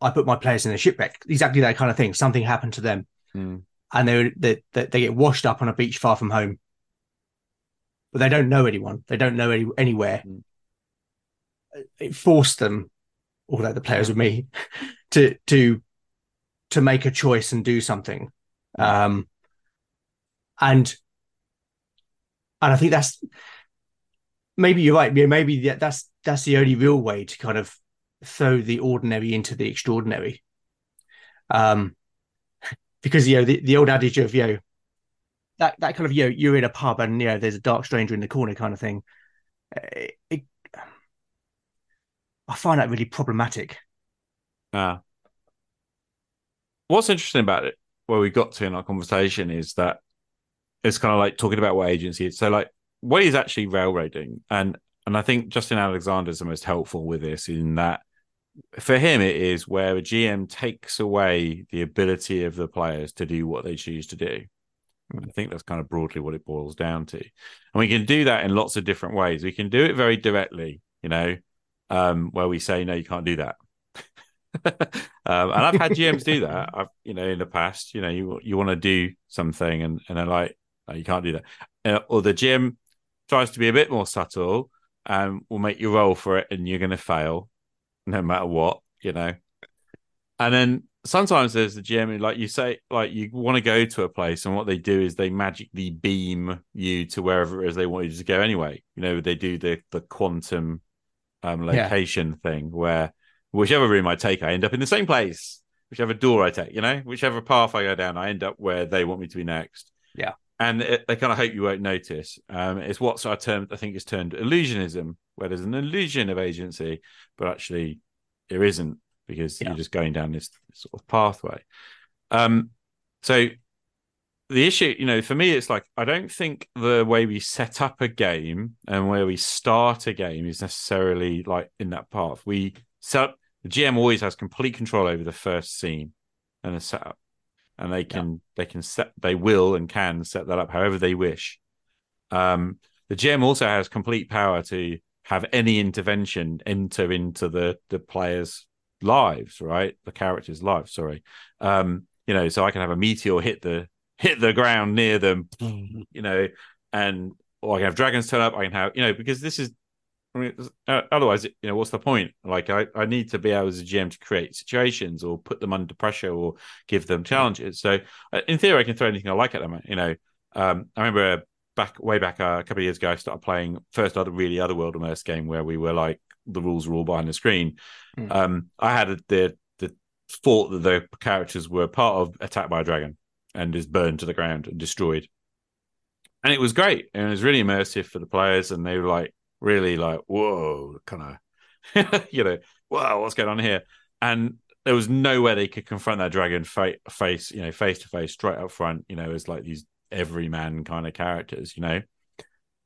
I put my players in a shipwreck. Exactly that kind of thing. Something happened to them, Mm. and they, they they get washed up on a beach far from home, but they don't know anyone. They don't know any, anywhere. Mm. It forced them, although the players with me, (laughs) to to to make a choice and do something. Um, and and I think that's maybe you're right. Maybe that's that's the only real way to kind of throw the ordinary into the extraordinary. Um, because you know the, the old adage of you know that that kind of you know you're in a pub and you know there's a dark stranger in the corner kind of thing. uh, It, I find that really problematic. Uh, what's interesting about it, where we got to in our conversation, is that it's kind of like talking about what agency is. So, like, what is actually railroading? And and I think Justin Alexander is the most helpful with this in that for him it is where a GM takes away the ability of the players to do what they choose to do. I think that's kind of broadly what it boils down to. And we can do that in lots of different ways. We can do it very directly, you know, um, where we say, no, you can't do that. (laughs) um, and I've had GMs do that. (laughs) I've, you know, in the past, you know, you you want to do something, and and they're like, no, you can't do that. Uh, or the GM tries to be a bit more subtle, and will make you roll for it, and you're going to fail, no matter what, you know. And then sometimes there's the GM, like you say, like you want to go to a place, and what they do is they magically beam you to wherever it is they want you to go. Anyway, you know, they do the the quantum um, Yeah. location thing where whichever room I take, I end up in the same place. Whichever door I take, you know, whichever path I go down, I end up where they want me to be next. Yeah. And it, they kind of hope you won't notice. Um, it's what's I termed, I think is termed illusionism, where there's an illusion of agency, but actually there isn't because Yeah. you're just going down this sort of pathway. Um, so the issue, you know, for me, it's like I don't think the way we set up a game and where we start a game is necessarily like in that path. We set up the GM always has complete control over the first scene and the setup, and they can they can set they will and can set that up however they wish. Um, the GM also has complete power to have any intervention enter into the the players' lives, right? The characters' lives. Sorry, um, you know, so I can have a meteor hit the hit the ground near them, (laughs) you know, and or I can have dragons turn up. I can have, you know, because this is, I mean, uh, otherwise, you know, what's the point? Like, I, I need to be able as a GM to create situations or put them under pressure or give them challenges. So, uh, in theory, I can throw anything I like at them. You know, um, I remember back way back uh, a couple of years ago, I started playing first other really other world immersed game where we were like the rules were all behind the screen. Mm. Um, I had the the thought that the characters were part of attacked by a dragon and is burned to the ground and destroyed. And it was great. And it was really immersive for the players. And they were like, really like, whoa, kind of, (laughs) you know, wow, what's going on here? And there was no way they could confront that dragon fa- face, you know, face to face, straight up front, you know, as like these everyman kind of characters, you know.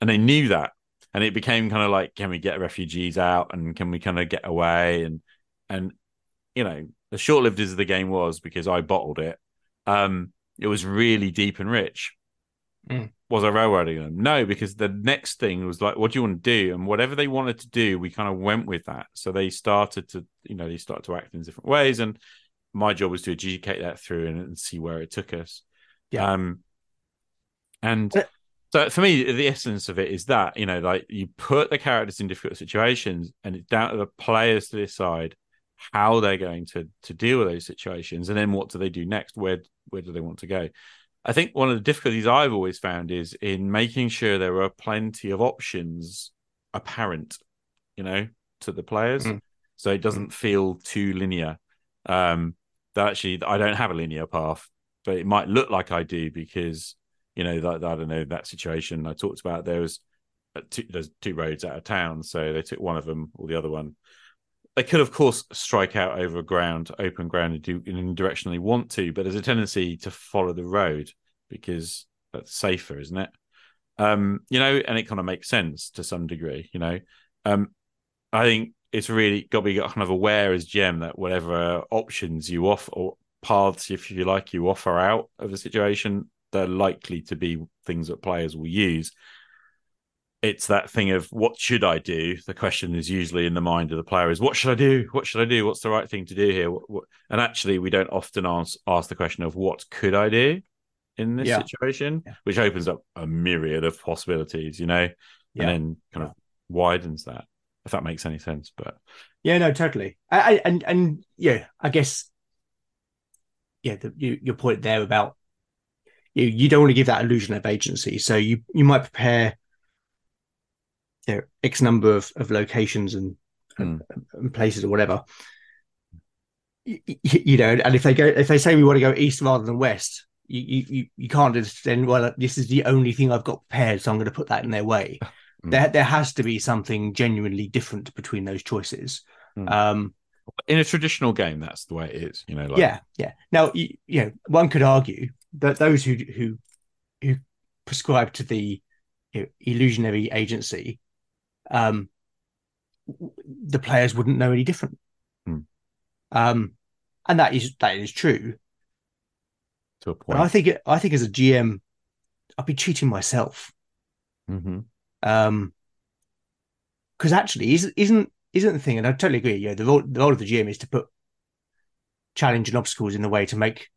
And they knew that. And it became kind of like, can we get refugees out and can we kind of get away? And, and, you know, as short lived as the game was because I bottled it. Um, it was really deep and rich. Mm. Was I railroading them? No, because the next thing was like, what do you want to do? And whatever they wanted to do, we kind of went with that. So they started to, you know, they started to act in different ways. And my job was to adjudicate that through and, and see where it took us. Yeah. Um, and so for me, the essence of it is that, you know, like you put the characters in difficult situations and it's down to the players to decide how they're going to to deal with those situations and then what do they do next where where do they want to go i think one of the difficulties i've always found is in making sure there are plenty of options apparent you know to the players. Mm. so it doesn't feel too linear. Um that actually i don't have a linear path but it might look like i do because you know that i don't know that situation i talked about there was uh, two, there's two roads out of town. So they took one of them or the other one they could, of course, strike out over ground, open ground, and do in any direction they want to, but there's a tendency to follow the road because that's safer, isn't it? Um, you know, and it kind of makes sense to some degree, you know. Um, I think it's really got to be kind of aware as GM that whatever options you offer or paths, if you like, you offer out of a situation, they're likely to be things that players will use. It's that thing of what should I do? The question is usually in the mind of the player is what should I do? What should I do? What's the right thing to do here? What, what? And actually, we don't often ask ask the question of what could I do in this Yeah. situation, Yeah. which opens up a myriad of possibilities, you know, Yeah. and then kind of widens that. If that makes any sense, but Yeah, no, totally. I, I, and and yeah, I guess yeah, the, you, your point there about you you don't want to give that illusion of agency, so you you might prepare you know, x number of, of locations and, and, and places or whatever. You, you know, and if they go if they say we want to go east rather than west, you you you, you can't just then well this is the only thing I've got prepared, so I'm going to put that in their way. (laughs) Mm. There there has to be something genuinely different between those choices. Mm. Um, in a traditional game, that's the way it is, you know. Like, yeah, yeah. Now, you, you know, one could argue that those who who who prescribe to the you know, illusionary agency, um, the players wouldn't know any different. Hmm. Um, and that is that is true. to a But point. I think I think as a GM, I'd be cheating myself. Mhm. Um, because actually, isn't isn't isn't the thing, and I totally agree. Yeah, the role the role of the GM is to put challenge and obstacles in the way to make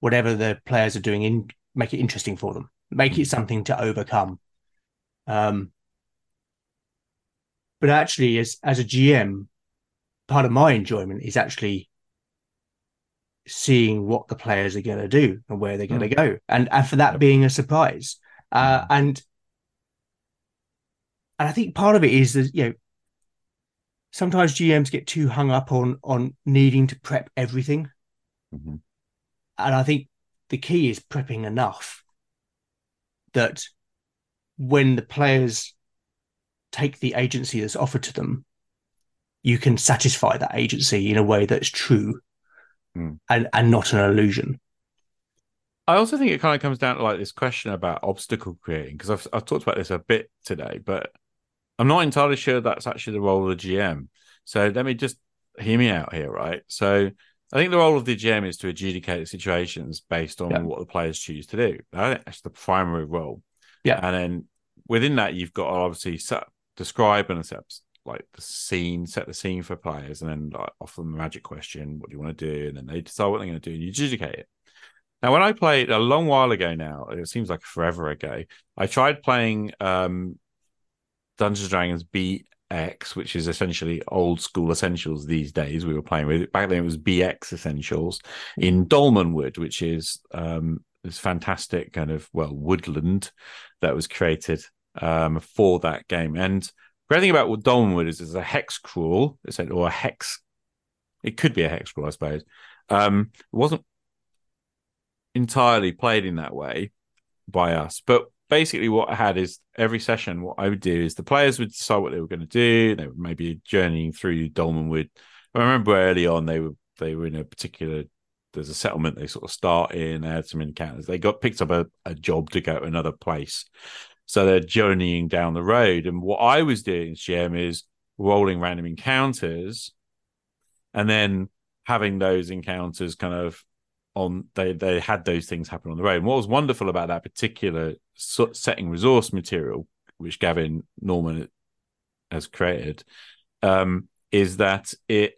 whatever the players are doing in make it interesting for them, make it something to overcome. Um, but actually, as as a GM, part of my enjoyment is actually seeing what the players are going to do and where they're going to go, and and for that being a surprise. Uh, and and I think part of it is that you know sometimes GMs get too hung up on on needing to prep everything, Mhm. and I think the key is prepping enough that when the players take the agency that's offered to them, you can satisfy that agency in a way that's true Hmm. and and not an illusion. I also think it kind of comes down to like this question about obstacle creating because I've I've talked about this a bit today, but I'm not entirely sure that's actually the role of the GM. So let me just hear me out here, right? So I think the role of the GM is to adjudicate situations based on Yeah. what the players choose to do. I think that's the primary role. Yeah. and then within that, you've got obviously set, describe and set like the scene, set the scene for players, and then like, offer them a magic question: What do you want to do? And then they decide what they're going to do, and you adjudicate it. Now, when I played a long while ago now, it seems like forever ago, I tried playing um, Dungeons and Dragons BX, which is essentially old school essentials these days. We were playing with it. Back then, it was BX essentials in Dolmenwood, which is um, this fantastic kind of, well, woodland that was created um, for that game. And great thing about Dolmenwood is, is a hex crawl, it said, or a hex. It could be a hex crawl, I suppose. Um, it wasn't entirely played in that way by us. But basically, what I had is every session, what I would do is the players would decide what they were going to do. They were maybe journeying through Dolmenwood. I remember early on they were they were in a particular. There's a settlement they sort of start in. They had some encounters. They got picked up a, a job to go to another place, so they're journeying down the road. And what I was doing, GM, is rolling random encounters, and then having those encounters kind of on they they had those things happen on the road. And what was wonderful about that particular setting resource material, which Gavin Norman has created, um, is that it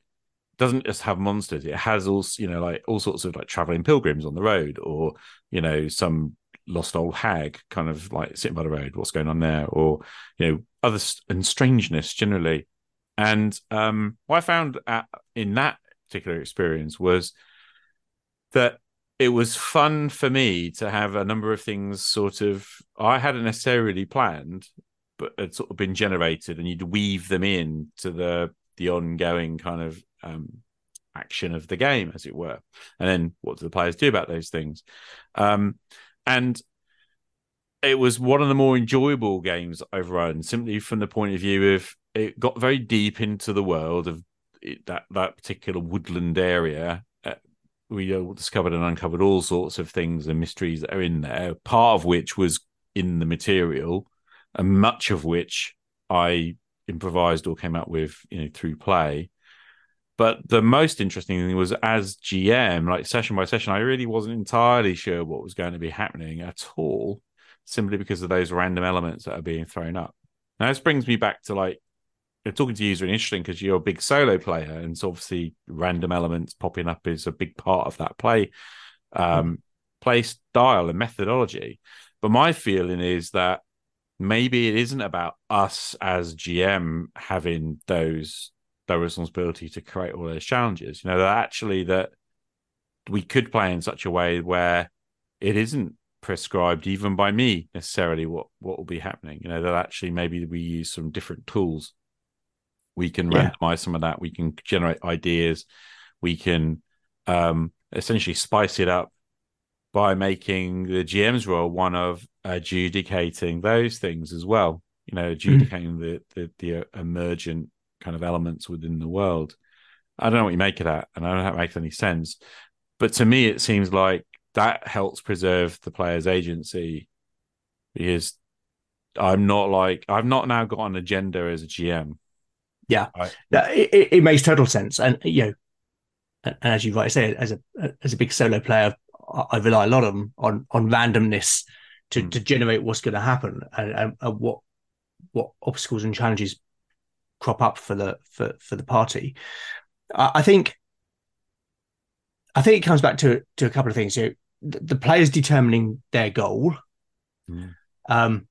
doesn't just have monsters. It has all you know, like all sorts of like traveling pilgrims on the road, or you know, some lost old hag kind of like sitting by the road. What's going on there? Or you know, other and strangeness generally. And um, what I found at, in that particular experience was that it was fun for me to have a number of things sort of I hadn't necessarily planned, but had sort of been generated, and you'd weave them in to the the ongoing kind of um, action of the game, as it were. And then what do the players do about those things? Um, and it was one of the more enjoyable games I've run, simply from the point of view of it got very deep into the world of it, that that particular woodland area. Uh, we uh, discovered and uncovered all sorts of things and mysteries that are in there. Part of which was in the material, and much of which I improvised or came up with, you know, through play. But the most interesting thing was as GM, like session by session, I really wasn't entirely sure what was going to be happening at all, simply because of those random elements that are being thrown up. Now, this brings me back to like talking to you is really interesting because you're a big solo player, and so obviously random elements popping up is a big part of that play, um, play style and methodology. But my feeling is that maybe it isn't about us as GM having those the responsibility to create all those challenges. You know, that actually that we could play in such a way where it isn't prescribed even by me necessarily what what will be happening. You know, that actually maybe we use some different tools. We can yeah. randomize some of that. We can generate ideas. We can um, essentially spice it up by making the GM's role one of adjudicating those things as well. You know, adjudicating mm. the, the the emergent kind of elements within the world. I don't know what you make of that, and I don't know if it makes any sense. But to me, it seems like that helps preserve the player's agency because I'm not like I've not now got an agenda as a GM. Yeah, I, it, it, makes total sense, and you know, and as you rightly say, as a as a big solo player, I rely a lot on on on randomness to mm. to generate what's going to happen and, and, and what what obstacles and challenges crop up for the for for the party. I, I think I think it comes back to to a couple of things. You know, the, the players determining their goal, mm. um,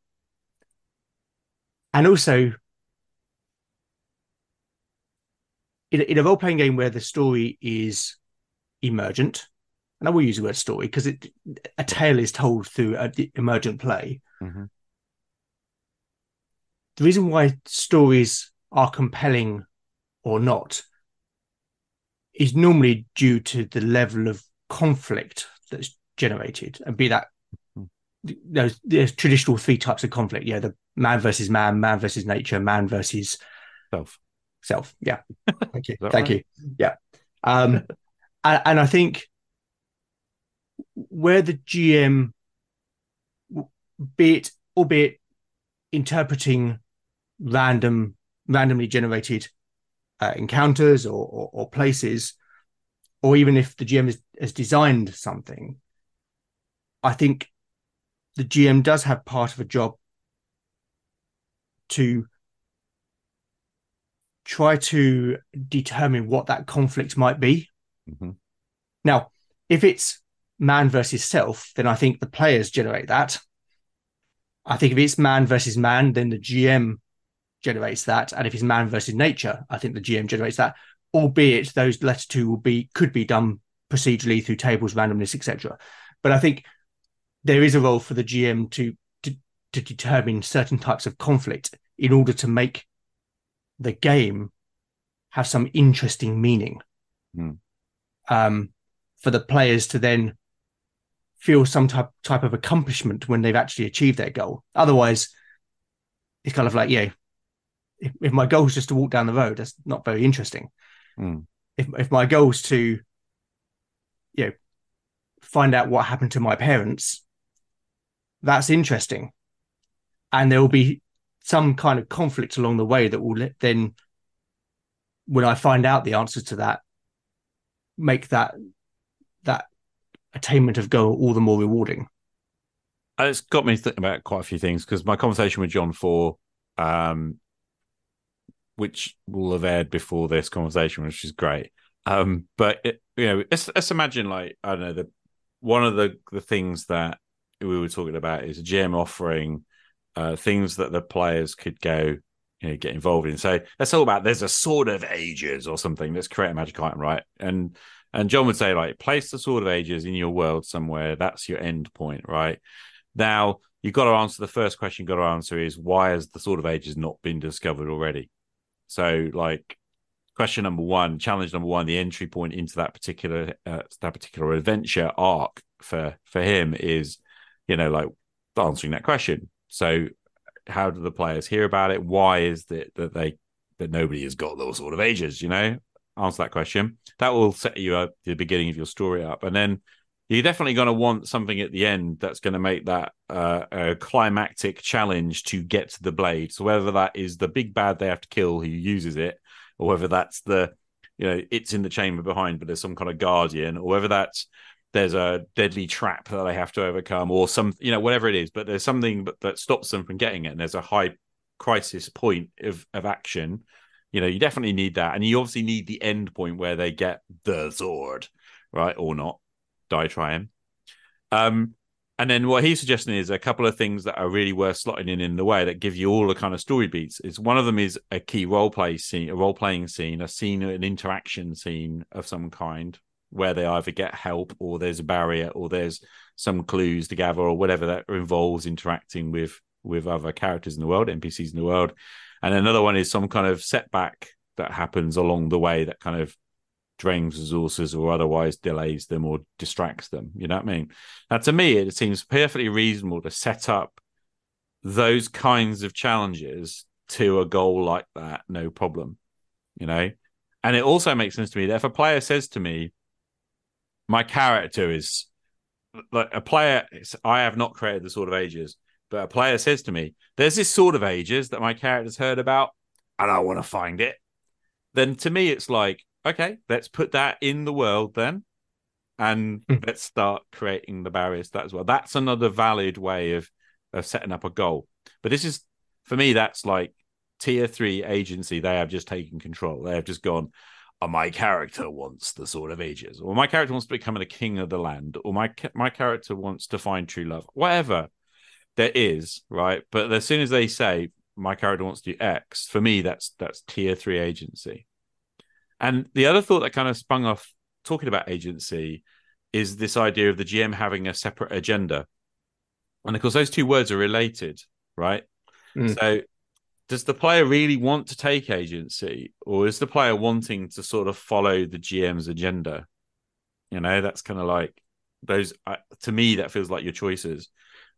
and also in, in a role playing game where the story is emergent, and I will use the word story because it a tale is told through a emergent play. Mm-hmm. The reason why stories are compelling or not is normally due to the level of conflict that's generated, and be that those there's traditional three types of conflict. Yeah, the man versus man, man versus nature, man versus self. Self. Yeah. (laughs) Thank you. Thank right? you. Yeah. Um, (laughs) and, and I think where the GM, be it albeit interpreting random randomly generated uh, encounters or, or, or, places, or even if the GM has, has designed something, I think the GM does have part of a job to try to determine what that conflict might be. Mm-hmm. Now, if it's man versus self, then I think the players generate that. I think if it's man versus man, then the GM generates that, and if it's man versus nature, I think the GM generates that. Albeit those letter two will be could be done procedurally through tables, randomness, etc. But I think there is a role for the GM to, to to determine certain types of conflict in order to make the game have some interesting meaning. Mm. Um, for the players to then feel some type type of accomplishment when they've actually achieved their goal. Otherwise, it's kind of like, yeah, if, if my goal is just to walk down the road, that's not very interesting. Mm. If if my goal is to, you know, find out what happened to my parents, that's interesting, and there will be some kind of conflict along the way that will then, when I find out the answer to that, make that that attainment of goal all the more rewarding. It's got me thinking about quite a few things because my conversation with John for um, which will have aired before this conversation, which is great. Um, but it, you know, let's, let's imagine like I don't know the one of the the things that we were talking about is a GM offering uh, things that the players could go you know get involved in. So that's all about there's a sword of ages or something. Let's create a magic item, right? And and John would say like place the sword of ages in your world somewhere. That's your end point, right? Now you've got to answer the first question. You've got to answer is why has the sword of ages not been discovered already? So, like, question number one, challenge number one, the entry point into that particular uh, that particular adventure arc for for him is, you know, like answering that question. So, how do the players hear about it? Why is it that they that nobody has got those sort of ages? You know, answer that question. That will set you up the beginning of your story up, and then you're definitely going to want something at the end that's going to make that uh, a climactic challenge to get to the blade. So whether that is the big bad they have to kill who uses it, or whether that's the you know it's in the chamber behind, but there's some kind of guardian, or whether that's there's a deadly trap that they have to overcome, or some you know whatever it is, but there's something that, that stops them from getting it, and there's a high crisis point of of action. You know, you definitely need that, and you obviously need the end point where they get the sword, right, or not. Die. Um, and then what he's suggesting is a couple of things that are really worth slotting in in the way that give you all the kind of story beats. Is one of them is a key role play scene, a role playing scene, a scene, an interaction scene of some kind where they either get help or there's a barrier or there's some clues to gather or whatever that involves interacting with with other characters in the world, NPCs in the world. And another one is some kind of setback that happens along the way that kind of drains resources or otherwise delays them or distracts them. You know what I mean? Now, to me, it seems perfectly reasonable to set up those kinds of challenges to a goal like that, no problem. You know? And it also makes sense to me that if a player says to me, my character is like a player, I have not created the Sword of Ages, but a player says to me, there's this Sword of Ages that my character's heard about, and I want to find it. Then to me, it's like, okay, let's put that in the world then, and Hmm. let's start creating the barriers to that as well. That's another valid way of of setting up a goal. But this is for me, that's like tier three agency. They have just taken control. They have just gone. Oh, my character wants the sword of ages, or my character wants to become the king of the land, or my my character wants to find true love. Whatever there is, right? But as soon as they say my character wants to do X, for me, that's that's tier three agency. And the other thought that kind of sprung off talking about agency is this idea of the GM having a separate agenda. And of course, those two words are related, right? Mm. So, does the player really want to take agency, or is the player wanting to sort of follow the GM's agenda? You know, that's kind of like those. Uh, to me, that feels like your choices.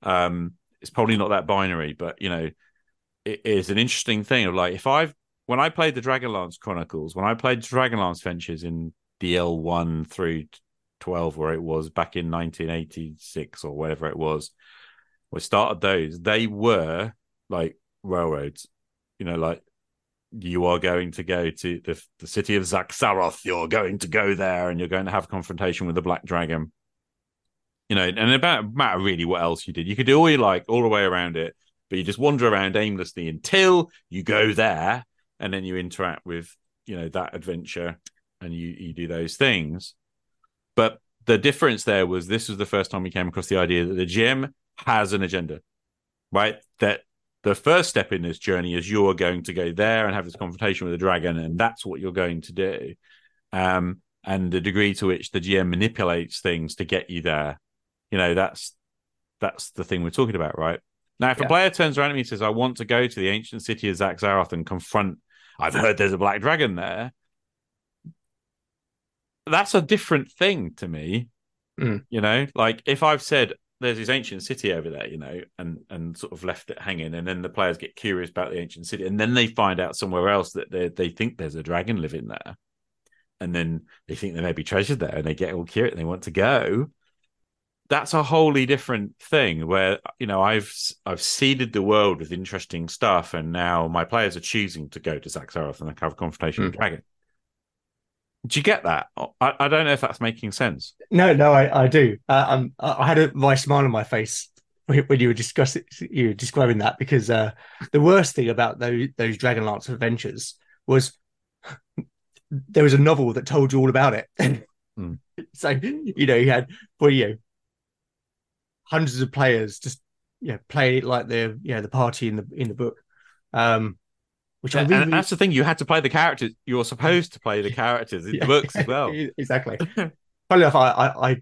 Um, it's probably not that binary, but you know, it is an interesting thing of like if I've when I played the Dragonlance Chronicles, when I played Dragonlance Ventures in DL one through twelve, where it was back in 1986 or whatever it was, we started those. They were like railroads, you know, like you are going to go to the the city of Xak Tsaroth. You're going to go there, and you're going to have a confrontation with the Black Dragon. You know, and about matter really what else you did. You could do all you like all the way around it, but you just wander around aimlessly until you go there, and then you interact with you know that adventure, and you you do those things. But the difference there was this was the first time we came across the idea that the GM has an agenda, right? That the first step in this journey is you're going to go there and have this confrontation with the dragon, and that's what you're going to do. Um, and the degree to which the GM manipulates things to get you there, you know, that's that's the thing we're talking about, right? Now, if Yeah. a player turns around to me and says, "I want to go to the ancient city of Xak Tsaroth and confront," I've heard there's a black dragon there. That's a different thing to me. Mm. You know, like if I've said there's this ancient city over there, you know, and and sort of left it hanging, and then the players get curious about the ancient city, and then they find out somewhere else that they they think there's a dragon living there, and then they think there may be treasure there, and they get all curious and they want to go. That's a wholly different thing. Where you know I've I've seeded the world with interesting stuff, and now my players are choosing to go to Xak Tsaroth and have a confrontation with dragon. Do you get that? I, I don't know if that's making sense. No, no, I, I do. Uh, um, I had a wry smile on my face when you were discussing, you were describing that because uh, the worst thing about those those Dragonlance adventures was there was a novel that told you all about it. Hmm. (laughs) So you know you had well, you know hundreds of players just you know playing it like the you know the party in the in the book, um, which I And, really, and that's the thing. You had to play the characters. You're supposed to play the (laughs) characters in Yeah. the books as (laughs) well. exactly. (laughs) Funny enough, I, I I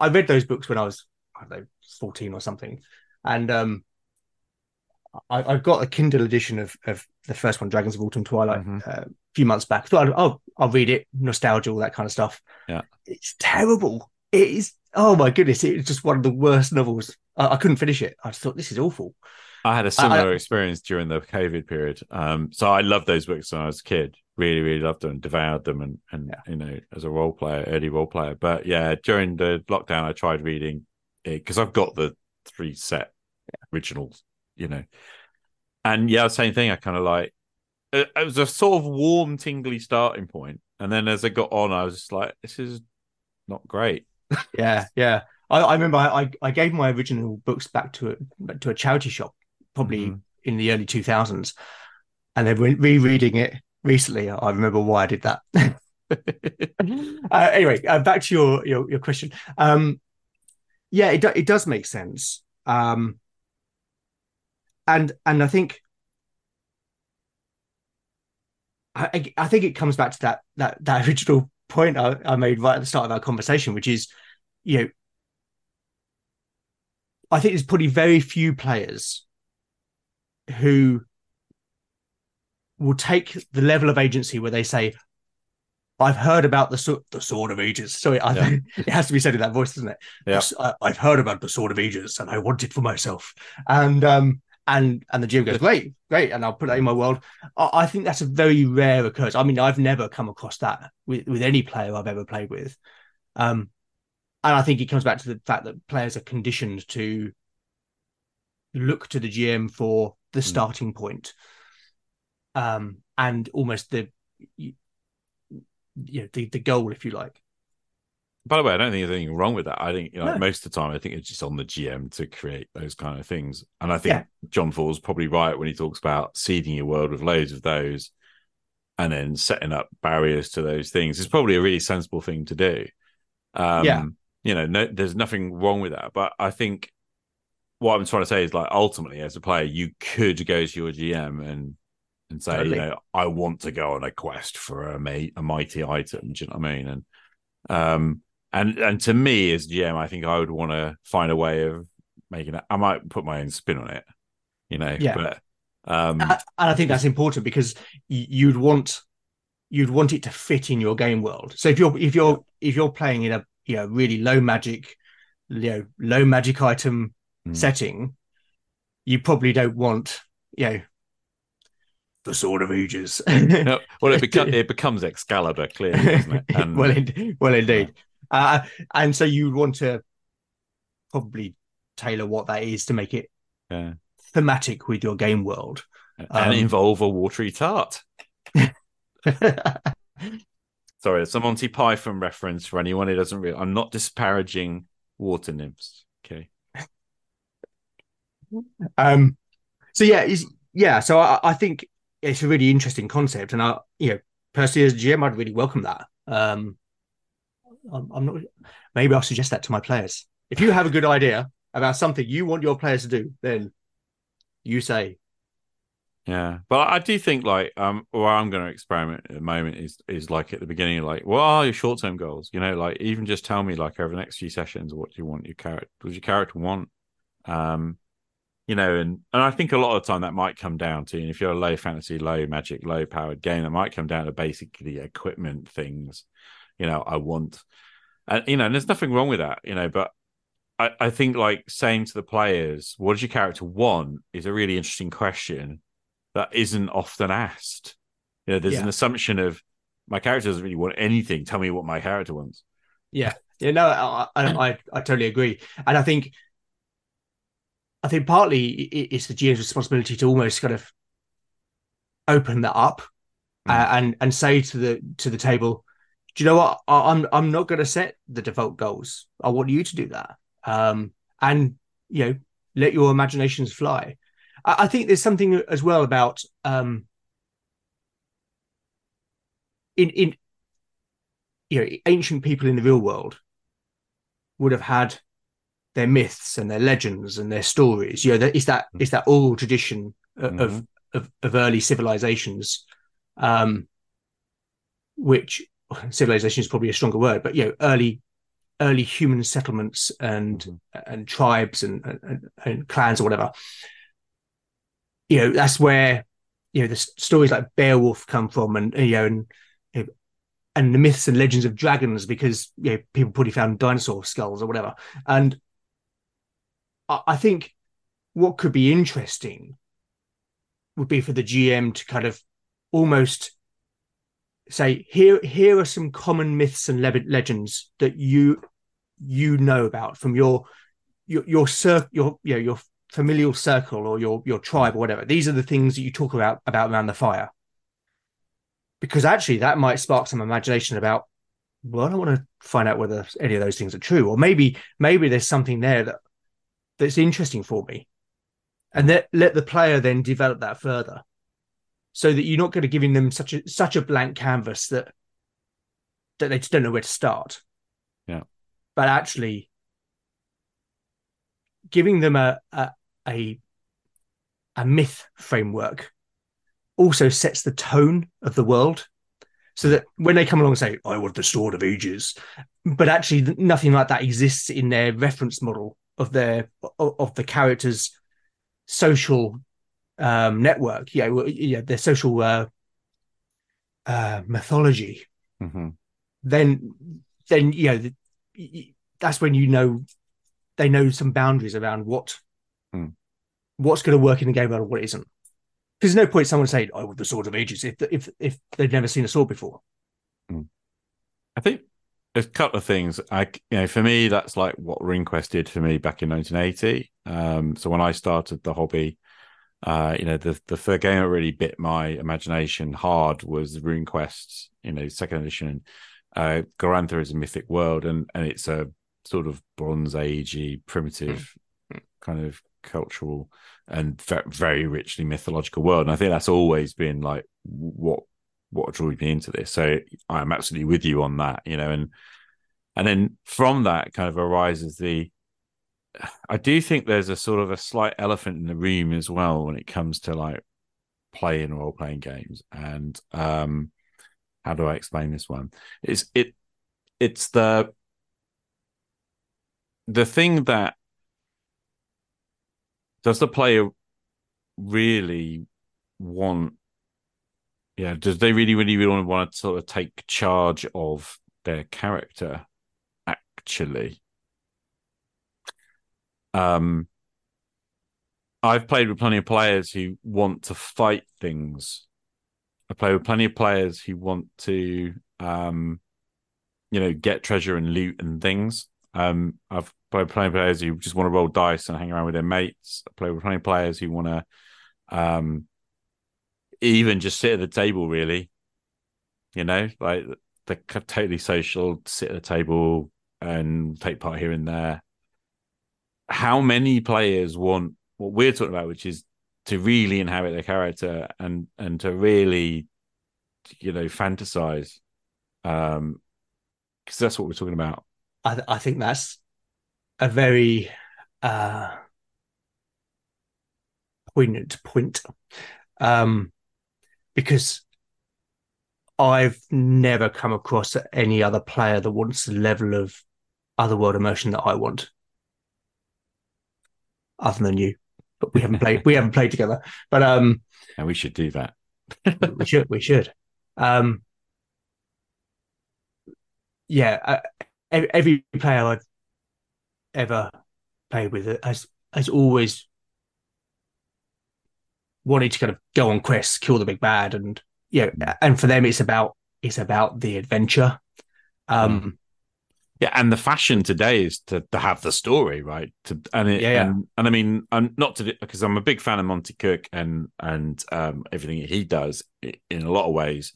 I read those books when I was I don't know fourteen or something, and um, I, I got a Kindle edition of of the first one, Dragons of Autumn Twilight, Mhm. uh, a few months back. Thought, I'd, oh, I'll read it, nostalgia, all that kind of stuff. Yeah. it's terrible. It is. Oh my goodness, it's just one of the worst novels. I, I couldn't finish it. I just thought this is awful. I had a similar experience during the COVID period. Um, so I loved those books when I was a kid. Really, really loved them, devoured them, and and you know, as a role player, early role player. But yeah, during the lockdown, I tried reading it because I've got the three set originals, you know. And yeah, same thing. I kind of like it, it was a sort of warm, tingly starting point, And then as I got on, I was just like, this is not great. Yeah, yeah. I, I remember I, I gave my original books back to a to a charity shop, probably Mhm. in the early two thousands, and then re- rereading it recently. I remember why I did that. (laughs) uh, anyway, uh, back to your your your question. Um, yeah, it do, it does make sense. Um, and and I think I, I I think it comes back to that that that original point I, I made right at the start of our conversation, which is, you know, I think there's probably very few players who will take the level of agency where they say, I've heard about the sword, the sword of ages. Sorry, I, Yeah. (laughs) it has to be said in that voice, doesn't it? Yeah. I, I've heard about the sword of ages and I want it for myself. And um and and the GM goes, great, great, and I'll put that in my world. I, I think that's a very rare occurrence. I mean, I've never come across that with, with any player I've ever played with. Um, and I think it comes back to the fact that players are conditioned to look to the GM for the starting point, um, and almost the you know, the the goal, if you like. By the way, I don't think there's anything wrong with that. I think you know, No. most of the time, I think it's just on the GM to create those kind of things. And I think Yeah. John Fall's probably right when he talks about seeding your world with loads of those and then setting up barriers to those things. It's probably a really sensible thing to do. Um, Yeah. You know, no, there's nothing wrong with that. But I think what I'm trying to say is like ultimately, as a player, you could go to your GM and and say, Totally. you know, I want to go on a quest for a, ma- a mighty item. Do you know what I mean? And um, and and to me as GM, I think I would want to find a way of making it. I might put my own spin on it, you know. Yeah. But um, and I think that's important because you'd want you'd want it to fit in your game world. So if you're if you're if you're playing in a you know really low magic, you know low magic item Mm. setting, you probably don't want you know the sword of ages. no, well, it (laughs) becomes it becomes Excalibur clearly, doesn't it? (laughs) And well, in, well, indeed. Uh, and so you want to probably tailor what that is to make it yeah. thematic with your game world. and Um, involve a watery tart. (laughs) Sorry, it's a Monty Python reference for anyone who doesn't really. I'm not disparaging water nymphs. Okay. Um, so yeah, yeah. So I, I think it's a really interesting concept, and I, you know, personally as a GM, I'd really welcome that. Um, I'm, I'm not. Maybe I'll suggest that to my players. If you have a good idea about something you want your players to do, then you say, Yeah, but I do think like um, where I'm going to experiment at the moment is is like at the beginning, like what are your short term goals? You know, like even just tell me like over the next few sessions, what do you want your character? What does your character want? Um, you know, and and I think a lot of the time that might come down to and if you're a low fantasy, low magic, low powered game, that might come down to basically equipment things. You know, I want, and you know, and there's nothing wrong with that. You know, but I I think like saying to the players, what does your character want, is a really interesting question that isn't often asked. You know, there's Yeah. an assumption of my character doesn't really want anything. Tell me what my character wants. Yeah, yeah, no, I, I, I, I totally agree, and I think, I think partly it's the GM's responsibility to almost kind of open that up Mm. uh, and and say to the to the table, do you know what? I, I'm I'm not going to set the default goals. I want you to do that, um, and you know, let your imaginations fly. I, I think there's something as well about um, in in you know ancient people in the real world would have had their myths and their legends and their stories. You know, that it's that it's that oral tradition of of, of, of early civilizations, um, which civilization is probably a stronger word, but you know, early early human settlements and Mhm. and tribes and, and and clans or whatever. You know, that's where you know the stories like Beowulf come from, and you know, and you know, and the myths and legends of dragons because you know people probably found dinosaur skulls or whatever. And I, I think what could be interesting would be for the GM to kind of almost say here here are some common myths and le- legends that you you know about from your your your cir- your you know, your familial circle or your your tribe or whatever. These are the things that you talk about about around the fire. Because actually that might spark some imagination about well i want to find out whether any of those things are true or maybe maybe there's something there that that's interesting for me. And let let the player then develop that further so that you're not going to giving them such a such a blank canvas that that they just don't know where to start Yeah. but actually giving them a a a, a myth framework also sets the tone of the world so that when they come along and say i want the sword of ages but actually nothing like that exists in their reference model of their of, of the characters social um network yeah yeah their social uh uh mythology Mm-hmm. then then you know the, y- y- that's when you know they know some boundaries around what Hmm. what's going to work in the game and what isn't because there's no point someone saying oh with the sword of ages if if if they've never seen a sword before I think a couple of things. I, you know, for me, that's like what RuneQuest did for me back in 1980. Um, so when I started the hobby, uh, you know, the the first game that really bit my imagination hard was RuneQuest. You know, second edition. Uh, Glorantha is a mythic world, and and it's a sort of Bronze Agey, primitive, kind of cultural and very richly mythological world. And I think that's always been like what what drew me into this. So I'm absolutely with you on that, you know, and and then from that kind of arises the I do think there's a sort of a slight elephant in the room as well when it comes to like playing role playing games. And um how do I explain this one? It's it it's the the thing that does the player really want yeah does they really really really want to sort of take charge of their character actually um i've played with plenty of players who want to fight things. I play with plenty of players who want to um you know get treasure and loot and things. Um i've played with plenty of players who just want to roll dice and hang around with their mates. I play with plenty of players who want to um even just sit at the table really. You know like they're totally social sit at the table and take part here and there how many players want what we're talking about which is to really inhabit their character and and to really you know fantasize um because that's what we're talking about. I, th- I think that's a very uh, poignant point. Um, because I've never come across any other player that wants the level of otherworld emotion that I want, other than you. But we haven't played. we haven't played together. But um, and we should do that we should. We should. Um, yeah, uh, ev- every player I've ever played with has has always wanted to kind of go on quests, kill the big bad, and yeah, and for them it's about it's about the adventure. Um, Yeah, and the fashion today is to, to have the story, right? To and it, Yeah, yeah. and, and I mean, I'm not to because I'm a big fan of Monte Cook and and um, everything he does in a lot of ways.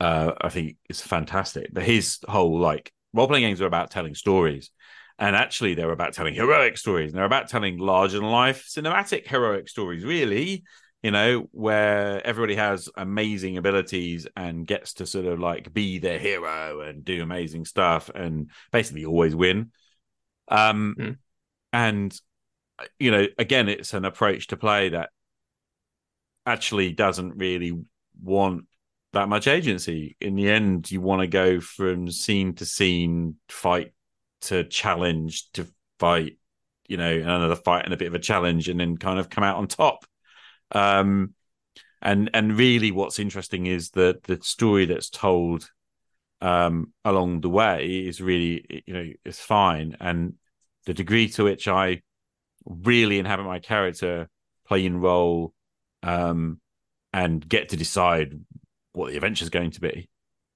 Uh, I think it's fantastic. But his whole like role playing games are about telling stories, and actually they're about telling heroic stories. And they're about telling larger than life cinematic heroic stories, really. You know, where everybody has amazing abilities and gets to sort of like be their hero and do amazing stuff and basically always win. Um, Mm. and you know, again, it's an approach to play that actually doesn't really want that much agency. In the end, you want to go from scene to scene, fight to challenge to fight, you know, another fight and a bit of a challenge, and then kind of come out on top. Um, and and really, what's interesting is that the story that's told um, along the way is really, you know, is fine, and the degree to which I really inhabit my character, playing role, um, and get to decide what the adventure is going to be.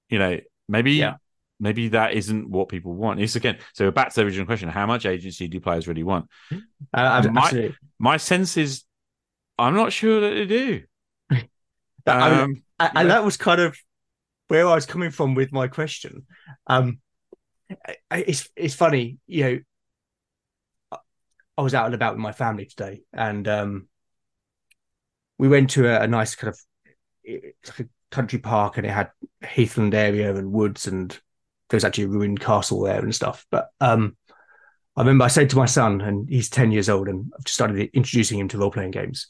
You know, maybe Yeah. maybe that isn't what people want. It's again, so back to the original question: How much agency do players really want? uh, My- absolutely. My sense is, I'm not sure that they do. I mean, Um, and, and that was kind of where I was coming from with my question. Um, it's it's funny, you know. I was out and about with my family today, and um, we went to a, a nice kind of like a country park, and it had heathland area and woods, and there was actually a ruined castle there and stuff. But um, I remember I said to my son, and he's ten years old, and I've just started introducing him to role playing games.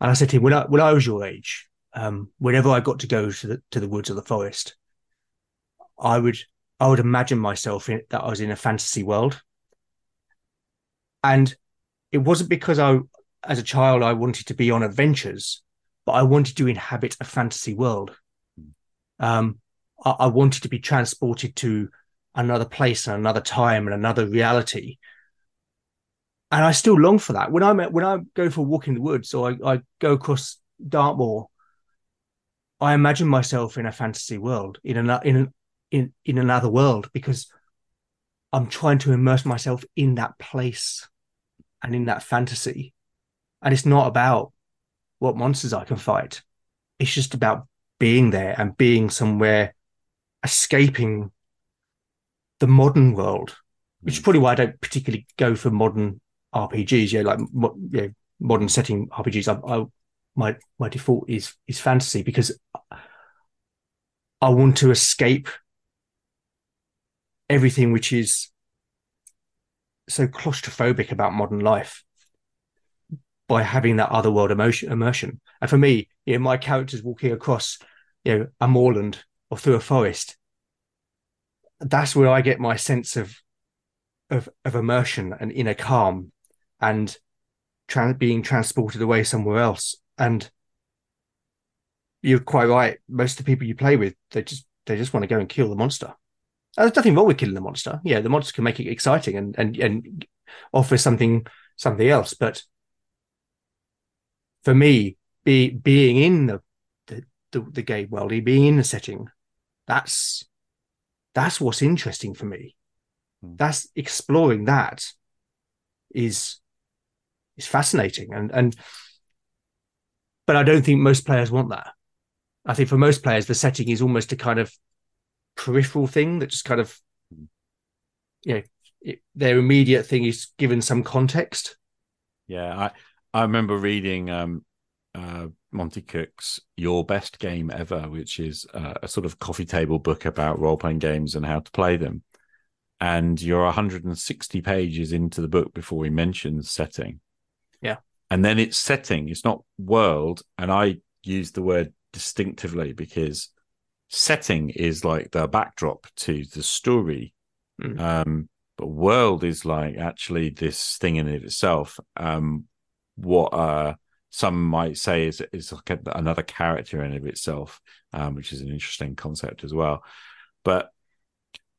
And I said to him, when I when I was your age, um, whenever I got to go to the to the woods or the forest, I would I would imagine myself in, that I was in a fantasy world, and it wasn't because I, as a child, I wanted to be on adventures, but I wanted to inhabit a fantasy world. Um, I, I wanted to be transported to another place and another time and another reality and I still long for that. When I when I go for a walk in the woods or I, I, go across Dartmoor I imagine myself in a fantasy world, in an in in in another world, because I'm trying to immerse myself in that place and in that fantasy. And it's not about what monsters I can fight. It's just about being there and being somewhere, escaping the modern world, which is mm. probably why I don't particularly go for modern RPGs. Yeah, like you know, modern setting RPGs. I, I my my default is is fantasy because I want to escape everything which is so claustrophobic about modern life by having that other world emotion immersion. And for me, you know, my characters walking across, you know, a moorland or through a forest, that's where I get my sense of of of immersion and inner calm and being transported away somewhere else and you're quite right. Most of the people you play with, they just they just want to go and kill the monster. There's nothing wrong with killing the monster. Yeah, the monster can make it exciting and and and offer something something else. But for me, be being in the the, the, the game world, being in the setting, that's that's what's interesting for me. Hmm. That's exploring that is is fascinating and and but I don't think most players want that. I think for most players, the setting is almost a kind of peripheral thing that just kind of, you know, it, their immediate thing is given some context. Yeah, I I remember reading um, uh, Monte Cook's "Your Best Game Ever," which is uh, a sort of coffee table book about role playing games and how to play them. And you're 160 pages into the book before he mentions setting. Yeah. And then it's setting it's not world. And i use the word distinctively because setting is like the backdrop to the story. Mm. um but world is like actually this thing in it itself. Um what uh some might say is is like another character in of itself um which is an interesting concept as well. But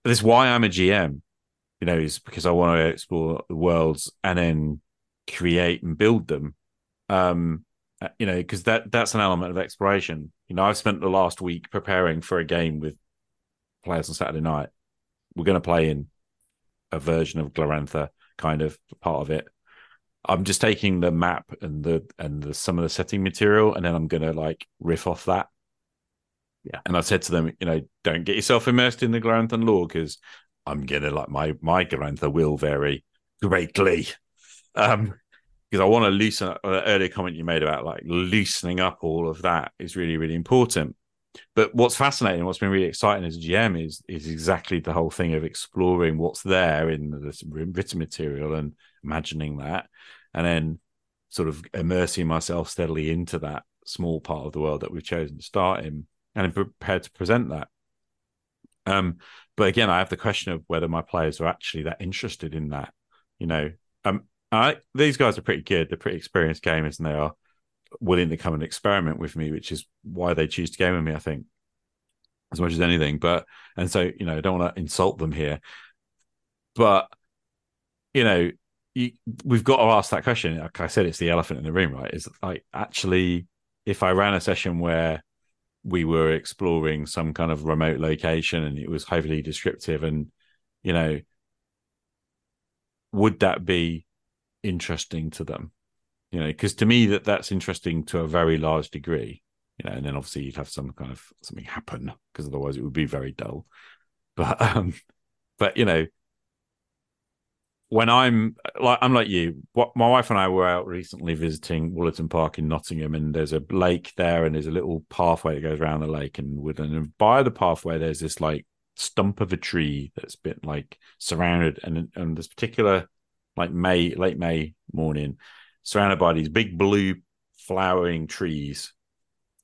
this why i'm a gm you know is because i want to explore the worlds and then create and build them um uh, you know because that that's an element of exploration. You know i've spent the last week preparing for a game with players on saturday night. We're going to play in a version of glorantha kind of part of it. I'm just taking the map and the and the some of the setting material and then i'm going to like riff off that. Yeah. And i said to them you know don't get yourself immersed in the gloranthan lore because i'm gonna like my my glorantha will vary greatly um because I want to loosen up uh, earlier comment you made about like loosening up all of that is really, really important. But what's fascinating, what's been really exciting as a GM is is exactly the whole thing of exploring what's there in the written material and imagining that, and then sort of immersing myself steadily into that small part of the world that we've chosen to start in, and I'm prepared to present that. Um, but again, I have the question of whether my players are actually that interested in that. You know, um, These guys are pretty good. They're pretty experienced gamers, and they are willing to come and experiment with me, which is why they choose to game with me. I think as much as anything. But and so you know, I don't want to insult them here, but you know, you, we've got to ask that question. Like I said, it's the elephant in the room, right? Is like actually, if I ran a session where we were exploring some kind of remote location and it was heavily descriptive, and you know, would that be interesting to them you know because to me that that's interesting to a very large degree you know, and then obviously you'd have some kind of something happen because otherwise it would be very dull. But (laughs) um, but you know, when I'm like I'm like you, what my wife and I were out recently visiting Wollaton Park in Nottingham, and there's a lake there, and there's a little pathway that goes around the lake and Woodland, and by the pathway there's this like stump of a tree that's been like surrounded, and and this particular like May late May morning, surrounded by these big blue flowering trees.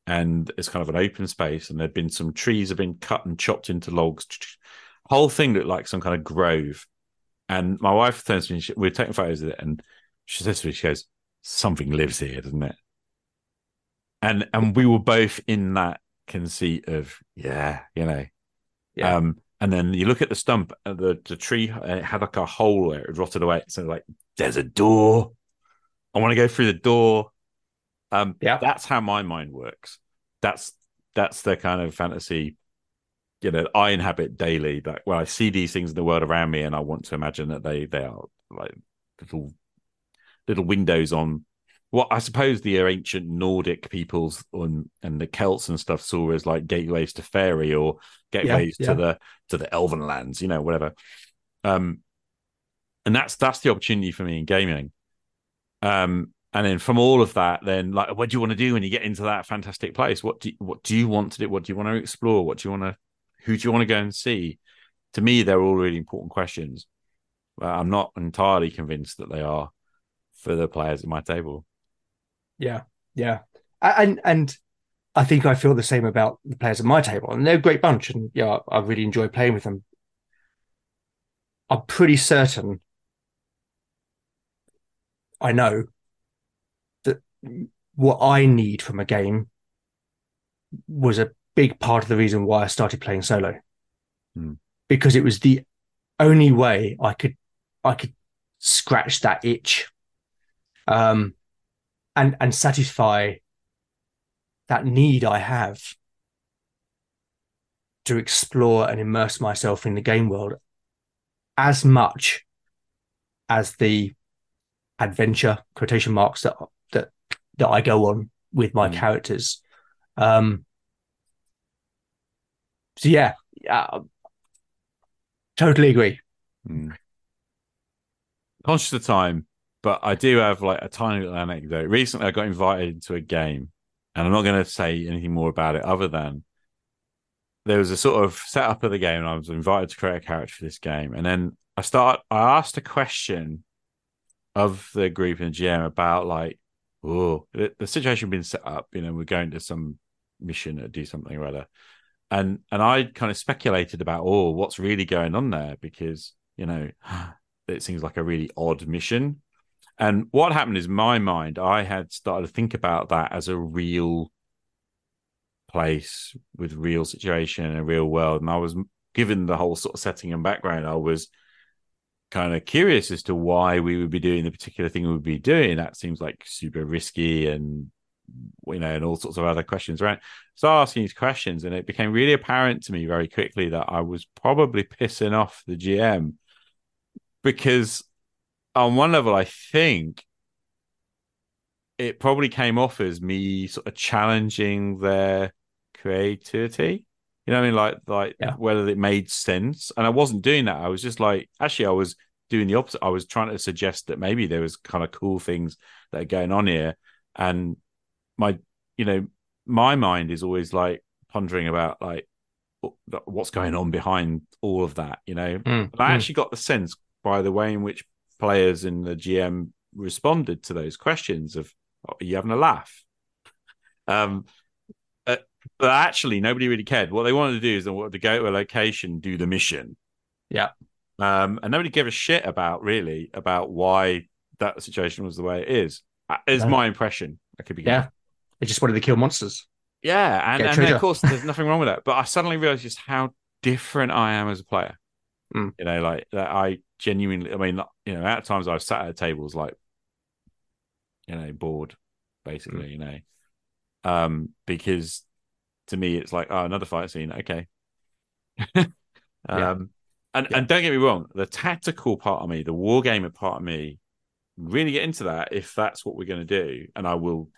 And it's kind of an open space and there'd been some trees have been cut and chopped into logs. Whole thing looked like some kind of grove. And my wife turns to me she, we're taking photos of it and she says to me she goes something lives here doesn't it? And and we were both in that conceit of yeah you know. Yeah. um and then you look at the stump uh, the the tree uh, it had like a hole where it rotted away so like there's a door i want to go through the door um, Yeah. that's how my mind works. That's that's the kind of fantasy, you know, I inhabit daily. Like, when I see these things in the world around me, and I want to imagine that they they are like little little windows on what I suppose the ancient Nordic peoples on and the Celts and stuff saw as like gateways to fairy or gateways yeah. to the to the elven lands, you know, whatever. Um, and that's that's the opportunity for me in gaming. Um, and then from all of that, then like, what do you want to do when you get into that fantastic place? What do you, what do you want to do? What do you want to explore? What do you want to? Who do you want to go and see? To me, they're all really important questions. But I'm not entirely convinced that they are for the players at my table. Yeah, yeah, and and I think I feel the same about the players at my table, and they're a great bunch, and yeah, I really enjoy playing with them. I'm pretty certain. I know that what I need from a game was a big part of the reason why I started playing solo, Hmm. because it was the only way I could I could scratch that itch. Um, and and satisfy that need I have to explore and immerse myself in the game world as much as the adventure quotation marks that that that I go on with my Mm. characters. Um so yeah, yeah totally agree. Mm. Conscious of time, but I do have like a tiny little anecdote. Recently, I got invited to a game, and I'm not going to say anything more about it other than there was a sort of setup of the game, and I was invited to create a character for this game. And then I start, I asked a question of the group and GM about like, oh, the, the situation being set up. You know, we're going to some mission or do something or other and and I kind of speculated about oh what's really going on there because you know (sighs) it seems like a really odd mission and what happened is my mind I had started to think about that as a real place with real situation and a real world and I was given the whole sort of setting and background I was kind of curious as to why we would be doing the particular thing we would be doing that seems like super risky and you know, and all sorts of other questions around. So asking these questions, and it became really apparent to me very quickly that I was probably pissing off the GM because, on one level, I think it probably came off as me sort of challenging their creativity. You know what I mean? Like, like Yeah. whether it made sense. And I wasn't doing that. I was just like, actually, I was doing the opposite. I was trying to suggest that maybe there was kind of cool things that are going on here. And my, you know, my mind is always like pondering about like what's going on behind all of that, you know. Mm, I mm. actually got the sense by the way in which players and the GM responded to those questions of, oh, "Are you having a laugh?" Um, uh, but actually, nobody really cared. What they wanted to do is they wanted to go to a location, do the mission. Yeah. Um, and nobody gave a shit about really about why that situation was the way it is. Uh, Is No. my impression. I could be Yeah. They just wanted to kill monsters. yeah, and, and of course, there's nothing wrong with that. But I suddenly realized just how different I am as a player. Mm. You know, like that. I genuinely, I mean, you know, at times I've sat at tables like, you know, bored, basically. Mm. You know, um, because to me it's like, oh, another fight scene. Okay. (laughs) um, Yeah. and Yeah. and don't get me wrong, the tactical part of me, the wargamer part of me, really get into that if that's what we're going to do, and I will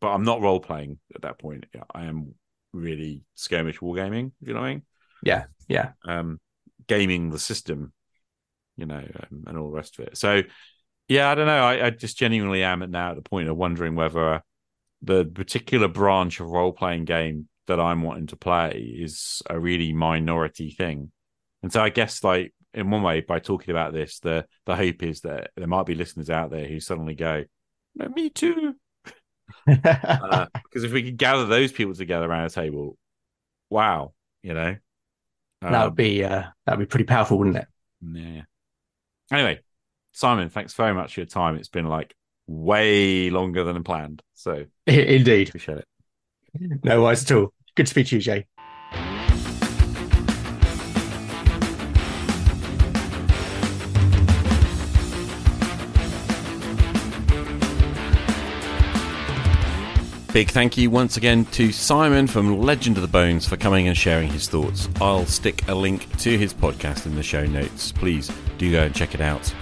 but I'm not role playing at that point. I am really skirmish wargaming. If you know what I mean? Yeah, yeah. Um, gaming the system, you know, um, and all the rest of it. So, yeah, I don't know. I, I just genuinely am at now at the point of wondering whether the particular branch of role playing game that I'm wanting to play is a really minority thing. And so I guess like in one way by talking about this, the the hope is that there might be listeners out there who suddenly go, no, "Me too," (laughs) uh, because if we could gather those people together around a table, wow, you know, um, that would be uh, that would be pretty powerful, wouldn't it? Yeah. Anyway, Simon, thanks very much for your time. It's been like way longer than planned, so (laughs) indeed, appreciate it. No worries at all. Good to speak to you, Jay. Big thank you once again to Simon from Legend of the Bones for coming and sharing his thoughts. I'll stick a link to his podcast in the show notes. Please do go and check it out.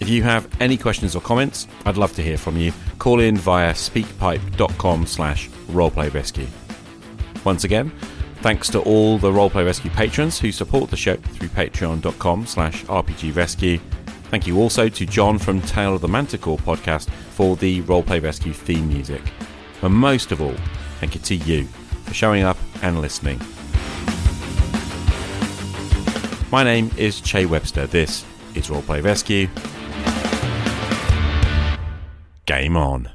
If you have any questions or comments, I'd love to hear from you. Call in via speakpipe.com slash roleplayrescue. Once again, thanks to all the Roleplay Rescue patrons who support the show through patreon.com slash rpgrescue. Thank you also to Jon from Tale of the Manticore podcast for the Roleplay Rescue theme music. And most of all, thank you to you for showing up and listening. My name is Che Webster. This is Roleplay Rescue. Game on.